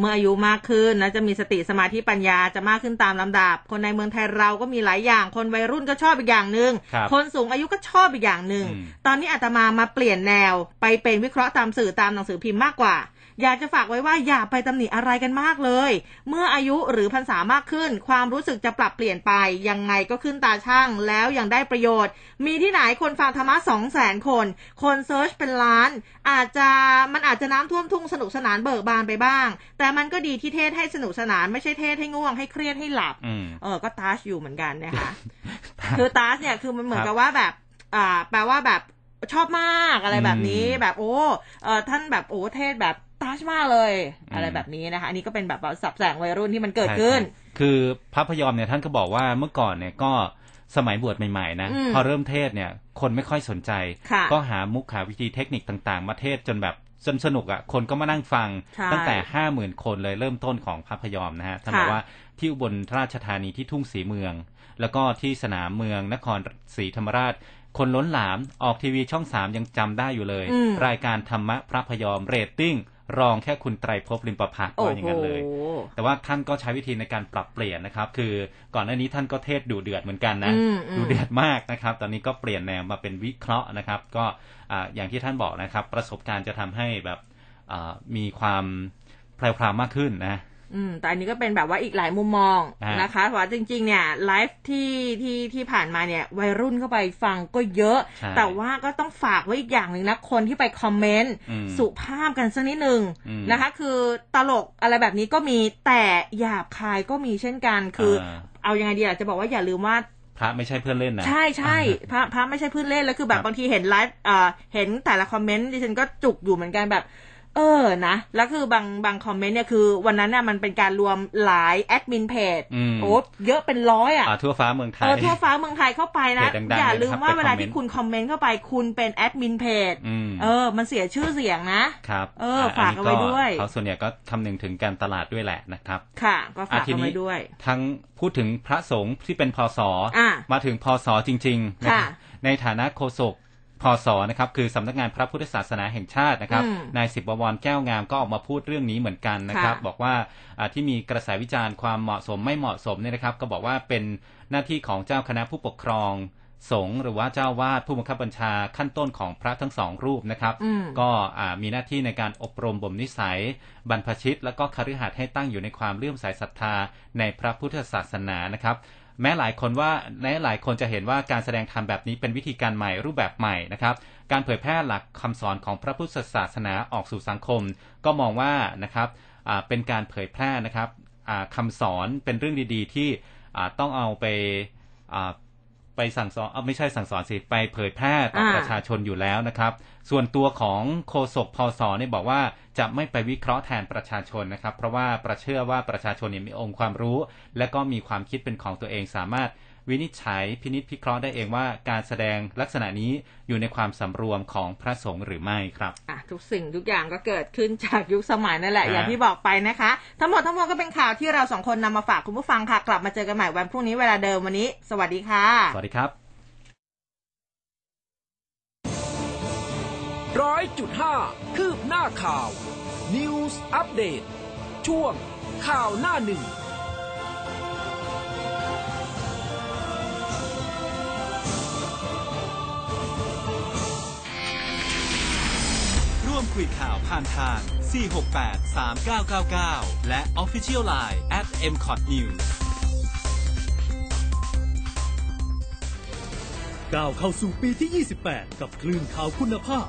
เมื่ออายุมากขึ้นนะจะมีสติสมาธิปัญญาจะมากขึ้นตามลำดับ คนในเมืองไทยเราก็มีหลายอย่าง คนวัยรุ่นก็ชอบอีกอย่างหนึ่งครับคนสูงอายุก็ชอบอีกอย่างหนึ่งอืมตอนนี้อาตมามาเปลี่ยนแนวไปเป็นวิเคราะห์ตามสื่อตามหนังสือพิมพ์มากกว่า อยากจะฝากไว้ว่าอย่าไปตำหนิอะไรกันมากเลย เมื่ออายุหรือพรรษามากขึ้น ความรู้สึกจะปรับเปลี่ยนไป ยังไงก็ขึ้นตาช่างแล้วยังได้ประโยชน์ มีที่ไหนคนฟังธรรมะสองแสนคน คนเซิร์ชเป็นล้าน อาจจะมันอาจจะน้ำท่วมทุ่งสนุกสนานเบิกบานไปบ้าง แต่มันก็ดีที่เทศให้สนุกสนานไม่ใช่เทศให้ง่วงให้เครียดให้หลับอืมเออก็ตาชอยู่เหมือนกันนะคะคือตาชเนี่ยคือมันเหมือนกับว่าแบบอ่าแปลว่าแบบชอบมากอะไรแบบนี้อืมแบบโอ้เออท่านแบบโอ้เทศแบบ ตาชมากเลยอืมอะไรแบบนี้นะคะ อันนี้ก็เป็นแบบว่าสับแสงวัยรุ่นที่มันเกิดขึ้นใช่ครับคือพระพยอมเนี่ยท่านก็บอกว่าเมื่อก่อนเนี่ยก็สมัยบวชใหม่ๆนะอืมพอเริ่มเทศเนี่ย คนไม่ค่อยสนใจค่ะก็หามุกหาวิธีเทคนิคต่างๆ มาเทศจนแบบสนสนุกอะ คนก็มานั่งฟังใช่ตั้งแต่ห้าหมื่นคนเลยเริ่มต้นของพระพยอมนะฮะท่านค่ะบอกว่าที่อุบลราชธานีที่ทุ่งศรีเมือง แล้วก็ที่สนามเมืองนครศรีธรรมราชคนล้นหลามออกทีวีช่องสามยังจำได้อยู่เลยอืมรายการธรรมะพระพยอมเรตติ้ง รองแค่คุณไตรภพลิมประพักโอ้ว่าอย่างโหนั้นเลย แต่ว่าท่านก็ใช้วิธีในการปรับเปลี่ยนนะครับ คือก่อนหน้านี้ท่านก็เทศดูเดือดเหมือนกันนะอืมอืมดูเดือดมากนะครับ ตอนนี้ก็เปลี่ยนแนวมาเป็นวิเคราะห์นะครับ ก็อ่าอย่างที่ท่านบอกนะครับ ประสบการณ์จะทำให้แบบอ่ามีความแพรวๆมากขึ้นนะ อืมแต่อันนี้ก็เป็นแบบว่าอีกหลายมุมมองอ่านนะคะเพราะว่าจริง ๆ เนี่ยไลฟ์ที่ที่ที่ผ่านมาเนี่ยวัยรุ่นเข้าไปฟังก็เยอะใช่แต่ว่าก็ต้องฝากไว้อีกอย่างหนึ่งนะคนที่ไปคอมเมนต์อืมสุภาพกันสักนิดหนึ่งอืมนะคะ คือตลกอะไรแบบนี้ก็มีแต่หยาบคายก็มีเช่นกัน คืออาเอายังไงดีอะจะบอกว่าอย่าลืมว่าพระไม่ใช่เพื่อนเล่นนะใช่ใช่พระพระไม่ใช่พื้นเล่นแล้วคือแบครับบบางทีเห็นไลฟ์เอ่อเห็นแต่ละคอมเมนต์ดิฉันก็จุกอยู่เหมือนกันแบบเออนะแล้วคือบางบางคอมเมนต์เนี่ยคือ วันนั้นน่ะมันเป็นการรวมหลายแอดมินเพจอืมโอ้เยอะเป็นร้อยอะอ่าทั่วฟ้าเมืองไทเอยอทั่วฟ้าเมืองไทยเข้าไปนะเพจดังๆอย่าลืมว่าเลยนะครับเวลาไปคอมเมนต์ที่คุณคอมเมนต์เข้าไปคุณเป็นแอดมินเพจอืมเออ มันเสียชื่อเสียงนะครับเออฝากเอาไว้ด้วยเขาส่วนใหญ่ก็คำนึงถึงการตลาดด้วยแหละนะครับ ค่ะ ก็ฝากอะทีเอานี้ไว้ด้วย ทั้งพูดถึงพระสงฆ์ที่เป็นพศอะมาถึงพศจริงๆนะค่ะครับในฐานะโฆษก พศนะครับคือสำนักงานพระพุทธศาสนาแห่งชาตินะครับอืมนายสิบบวรแก้วงามก็ออกมาพูดเรื่องนี้เหมือนกันนะครับค่ะบอกว่าอ่าที่มีกระแสวิจารณ์ความเหมาะสมไม่เหมาะสมเนี่ยนะครับ ก็บอกว่าเป็นหน้าที่ของเจ้าคณะผู้ปกครอง สงฆ์หรือว่าเจ้าวาดผู้บังคับบัญชาขั้นต้นของพระทั้งสองรูปนะครับอืมก็อ่ามีหน้าที่ในการอบรมบ่มนิสัย บรรพชิต และก็คฤหัสถ์ให้ตั้งอยู่ในความเลื่อมใสศรัทธาในพระพุทธศาสนานะครับ แม้หลายคนว่าแม้หลายคนจะเห็นว่าการแสดงธรรมแบบนี้เป็นวิธีการใหม่รูปแบบใหม่นะครับ การเผยแพร่หลักคำสอนของพระพุทธศาสนาออกสู่สังคม ก็มองว่านะครับอ่าเป็นการเผยแพร่นะครับอ่าคำสอนเป็นเรื่องดีๆ ที่อ่าต้องเอาไปอ่า ไปสั่งสอนเอ้าไม่ใช่สั่งสอนสิไปเผยแพร่ต่อประชาชนอยู่แล้วนะครับ ส่วนตัวของโฆษกพศเนี่ยบอกว่าจะไม่ไปวิเคราะห์แทนประชาชนนะครับ เพราะว่าประเชื่อว่าประชาชนเนี่ยมีองค์ความรู้ และก็มีความคิดเป็นของตัวเองสามารถ วินิจฉัยพินิจพิเคราะห์ได้เองว่าการแสดงลักษณะนี้อยู่ในความสำรวมของพระสงฆ์หรือไม่ครับอะทุกสิ่งทุกอย่างก็เกิดขึ้นจากยุคสมัยนั่นแหละฮะอย่างที่บอกไปนะคะ ทั้งหมดทั้งมวลก็เป็นข่าวที่เราสองคนนำมาฝากคุณผู้ฟังค่ะ กลับมาเจอกันใหม่วันพรุ่งนี้เวลาเดิมวันนี้ สวัสดีค่ะ สวัสดีครับร้อยจุดห้าคืบหน้าข่าว News อัปเดตช่วงข่าวหน้าหนึ่ง คุยข่าวผ่านทาง 468 3999 และ Official Line at m c o t News ก้าวเข้าสู่ปีที่ 28 กับคลื่นข่าวคุณภาพ